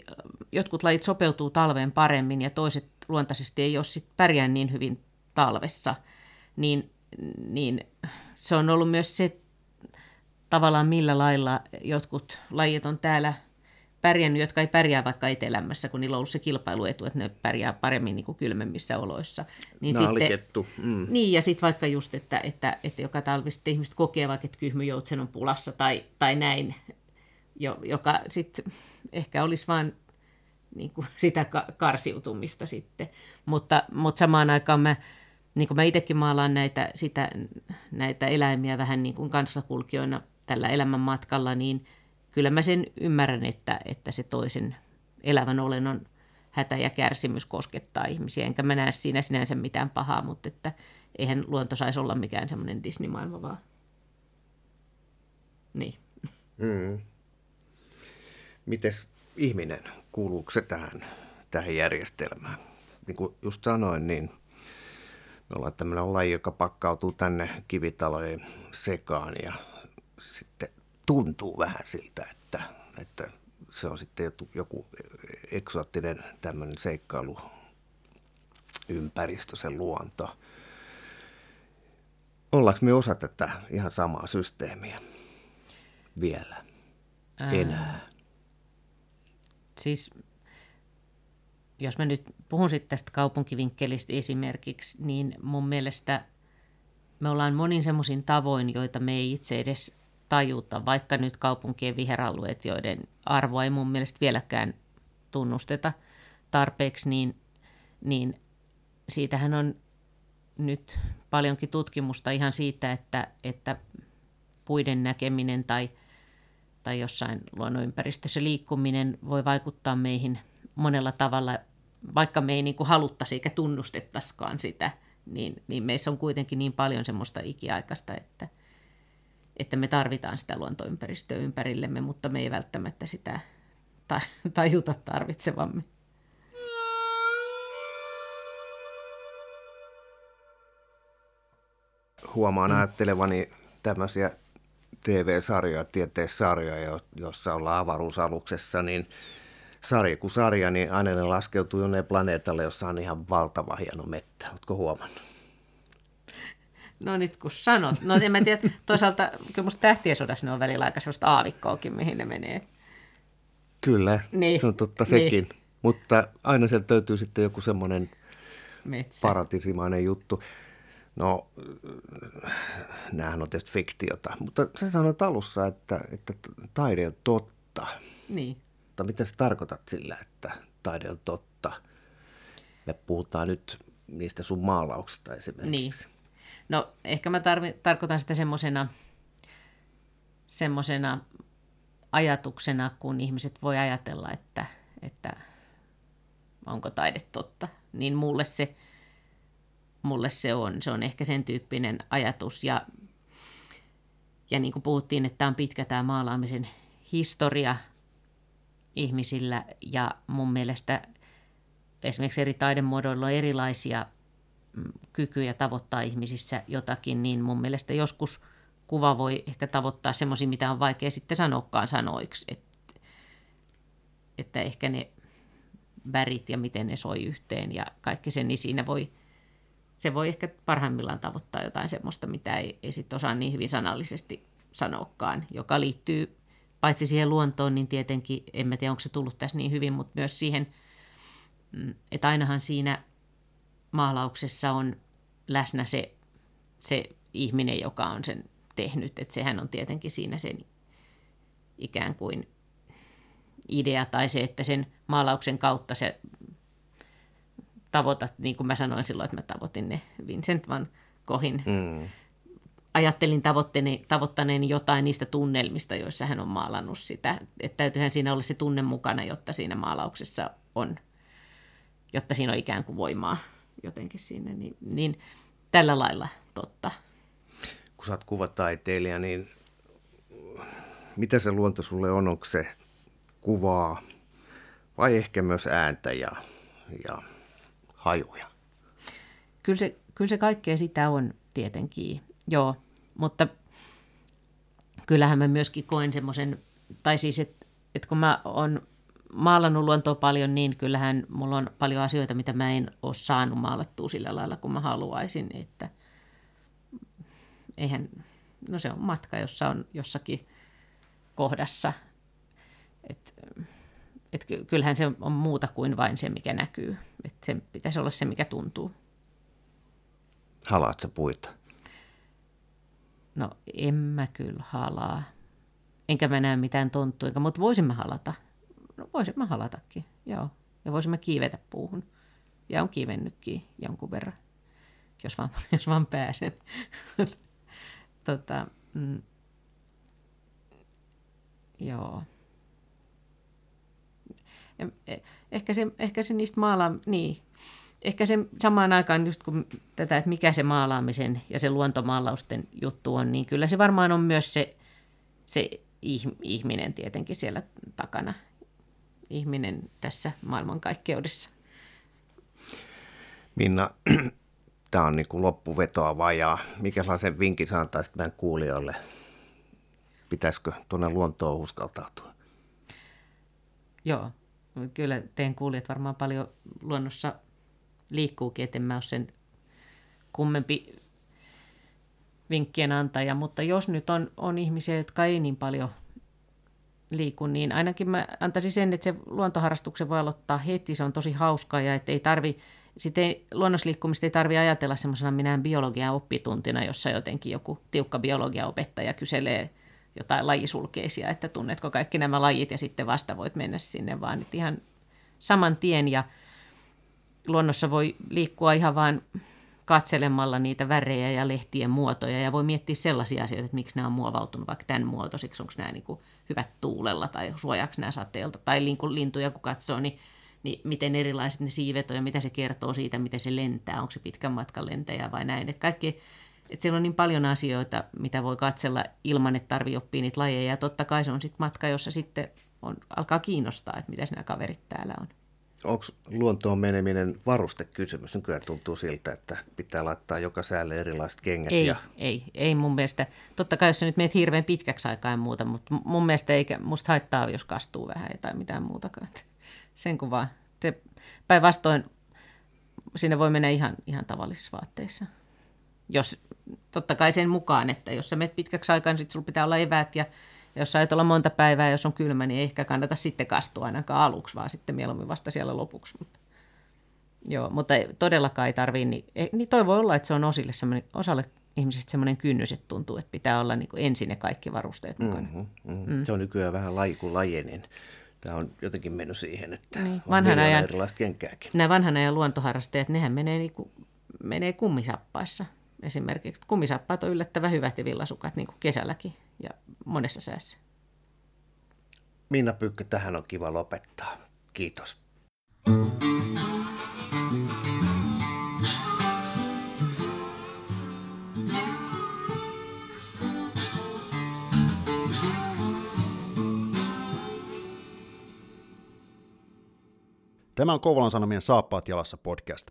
jotkut lajit sopeutuu talveen paremmin ja toiset luontaisesti ei ole sit pärjää niin hyvin talvessa, niin, niin se on ollut myös se tavallaan millä lailla jotkut lajit on täällä pärjännyt, jotka ei pärjää vaikka etelämässä, kun niillä on ollut se kilpailuetu, että ne pärjää paremmin niin kuin kylmemmissä oloissa. Niin, sitten, mm. niin ja sitten vaikka just, että, että, että joka talvi sitten ihmiset kokee vaikka, että kyhmyjoutsen on pulassa tai, tai näin, joka sitten ehkä olisi vain niin kuin sitä karsiutumista sitten. Mutta, mutta samaan aikaan mä niin kuin mä itsekin maalaan näitä, sitä, näitä eläimiä vähän niin kuin kanssakulkijoina tällä elämänmatkalla, niin kyllä mä sen ymmärrän, että, että se toisen elävän olennon hätä ja kärsimys koskettaa ihmisiä. Enkä mä näe siinä sinänsä mitään pahaa, mutta että eihän luonto saisi olla mikään semmoinen Disney-maailma vaan. Niin. Mm. Mites ihminen, kuuluuko se tähän, tähän järjestelmään? Niin kuin just sanoin, niin me ollaan tämmöinen laji, joka pakkautuu tänne kivitalojen sekaan ja sitten tuntuu vähän siltä, että, että se on sitten joku eksoottinen tämmöinen seikkailu ympäristö, se luonto. Ollaanko me osa tätä ihan samaa systeemiä vielä Ää, enää? Siis jos mä nyt puhun sitten tästä kaupunkivinkkelistä esimerkiksi, niin mun mielestä me ollaan monin semmoisin tavoin, joita me ei itse edes tajuta, vaikka nyt kaupunkien viheralueet, joiden arvoa ei mun mielestä vieläkään tunnusteta tarpeeksi, niin, niin siitähän on nyt paljonkin tutkimusta ihan siitä, että, että puiden näkeminen tai, tai jossain luonnonympäristössä liikkuminen voi vaikuttaa meihin monella tavalla vaikka me ei niin kuin haluttaisi eikä tunnustettaisikaan sitä, niin, niin meissä on kuitenkin niin paljon semmoista ikiaikaista, että, että me tarvitaan sitä luontoympäristöä ympärillemme, mutta me ei välttämättä sitä tajuta tarvitsevamme. Huomaan ajattelevani tämmöisiä TV-sarjoja, tieteessarjoja, joissa ollaan avaruusaluksessa, niin – sarja kuin sarja, niin aina ne laskeutuu jonnekin planeetalle, jossa on ihan valtava hieno mettä. Oletko huomannut? No nyt kun sanot. No en mä tiedä, toisaalta kyllä musta tähtien sodassa ne on välillä aika sellaista aavikkoakin, mihin ne menee. Kyllä, niin. se on totta sekin. Niin. Mutta aina sieltä löytyy sitten joku semmoinen paratisimainen juttu. No, näähän on tietysti fiktiota, mutta sä sanoit alussa, että, että taide on totta. Niin totta. Mitä sä tarkoitat sillä, että taide on totta? Me puhutaan nyt niistä sun maalauksista esimerkiksi. Niin. No ehkä mä tarvi, tarkoitan sitä semmoisena semmosena ajatuksena, kun ihmiset voi ajatella, että, että onko taide totta. Niin mulle se, mulle se on. Se on ehkä sen tyyppinen ajatus. Ja, ja niin kuin puhuttiin, että tämä on pitkä tämä maalaamisen historia – ihmisillä ja mun mielestä esimerkiksi eri taidemuodoilla on erilaisia mm, kykyjä tavoittaa ihmisissä jotakin, niin mun mielestä joskus kuva voi ehkä tavoittaa semmoisia, mitä on vaikea sitten sanoakaan sanoiksi. Että, että ehkä ne värit ja miten ne soi yhteen ja kaikki se, niin siinä voi, se voi ehkä parhaimmillaan tavoittaa jotain semmoista, mitä ei, ei sitten osaa niin hyvin sanallisesti sanoakaan, joka liittyy paitsi siihen luontoon, niin tietenkin, en mä tiedä onko se tullut tässä niin hyvin, mutta myös siihen, mm, että ainahan siinä maalauksessa on läsnä se, se ihminen, joka on sen tehnyt, että sehän on tietenkin siinä sen ikään kuin idea tai se, että sen maalauksen kautta se tavoitat, niin kuin mä sanoin silloin, että mä tavoitin ne Vincent van Kohin. Mm. Ajattelin tavoitteeni, tavoittaneeni jotain niistä tunnelmista, joissa hän on maalannut sitä. Että täytyyhän siinä olla se tunne mukana, jotta siinä maalauksessa on, jotta siinä on ikään kuin voimaa jotenkin siinä. Niin, niin tällä lailla totta. Kun sä oot kuvataiteilija, niin mitä se luonto sulle on? Onko se kuvaa vai ehkä myös ääntä ja, ja hajuja? Kyllä se, kyllä se kaikkea sitä on tietenkin, joo. Mutta kyllähän mä myöskin koen semmoisen, tai siis, että et kun mä oon maalannut luontoa paljon, niin kyllähän mulla on paljon asioita, mitä mä en ole saanut maalattua sillä lailla, kun mä haluaisin. Että eihän, no se on matka, jossa on jossakin kohdassa. Et, et kyllähän se on muuta kuin vain se, mikä näkyy. Et sen pitäisi olla se, mikä tuntuu. Halaat puita? No en mä kyllä halaa. Enkä mä näe mitään tonttuja, mutta voisin mä halata. No voisin mä halatakin, joo. Ja voisin mä kiivetä puuhun. Ja on kiivennytkin jonkun verran, jos vaan, jos vaan pääsen. tota, mm, joo. E, ehkä, se, ehkä se niistä maalaa, niin, ehkä se samaan aikaan just kun tätä, että mikä se maalaamisen ja se luontomaalausten juttu on, niin kyllä se varmaan on myös se, se ihminen tietenkin siellä takana. Ihminen tässä maailmankaikkeudessa. Minna, tämä on niin kuin loppuvetoa vajaa. Mikä sellaisen vinkin sä antaisit meidän kuulijoille? Pitäisikö tuonne luontoon uskaltautua? Joo, kyllä teidän kuulijat varmaan paljon luonnossa liikkuukin, että en mä ole sen kummempi vinkkien antaja, mutta jos nyt on, on ihmisiä, jotka ei niin paljon liiku, niin ainakin mä antaisin sen, että se luontoharrastuksen voi aloittaa heti, se on tosi hauskaa ja että ei tarvi, sitten luonnosliikkumista ei tarvi ajatella semmoisena minään biologian oppituntina, jossa jotenkin joku tiukka biologian opettaja kyselee jotain lajisulkeisia, että tunnetko kaikki nämä lajit ja sitten vasta voit mennä sinne, vaan nyt ihan saman tien. Ja luonnossa voi liikkua ihan vain katselemalla niitä värejä ja lehtien muotoja ja voi miettiä sellaisia asioita, että miksi nämä on muovautunut vaikka tämän muotoisiksi, onko nämä niin kuin hyvät tuulella tai suojaako nämä sateelta tai niin kuin lintuja kun katsoo, niin, niin miten erilaiset ne siivet on ja mitä se kertoo siitä, miten se lentää, onko se pitkän matkan lentäjä vai näin. Että kaikki että siellä on niin paljon asioita, mitä voi katsella ilman, että tarvii oppia niitä lajeja. Ja totta kai se on sitten matka, jossa sitten on, alkaa kiinnostaa, että mitä nämä kaverit täällä on. Onko luontoon meneminen varustekysymys? Nykyään tuntuu siltä, että pitää laittaa joka säälle erilaiset kengät. Ei, ja... ei, ei mun mielestä. Totta kai jos sä nyt meet hirveän pitkäksi aikaa ja muuta, mutta mun mielestä eikä musta haittaa, jos kastuu vähän tai mitään muutakaan. Sen kun vaan. Se päinvastoin sinne voi mennä ihan, ihan tavallisissa vaatteissa jos totta kai sen mukaan, että jos sä menet pitkäksi aikaa, niin sitten sulla pitää olla eväät ja jos sä olla monta päivää, jos on kylmä, niin ei ehkä kannata sitten kastua ainakaan aluksi, vaan sitten mieluummin vasta siellä lopuksi. Mutta, joo, mutta todellakaan ei tarvii, niin, niin toi voi olla, että se on osille osalle ihmisistä semmoinen kynnys, että tuntuu, että pitää olla niin kuin ensin ne kaikki varusteet mukana. Mm-hmm, mm-hmm. Mm. Se on nykyään vähän laji kuin laji, niin tämä on jotenkin mennyt siihen, että niin. on vanhan ajan, erilaista kenkääkin. Nämä vanhan ajan luontoharrastajat, nehän menee, niin kuin, menee kummisappaissa esimerkiksi. Kumisappaat on yllättävän hyvät ja villasukat niin kuin kesälläkin ja monessa säässä. Minna Pyykkö, tähän on kiva lopettaa. Kiitos. Tämä on Kouvolan Sanomien Saappaat jalassa podcast.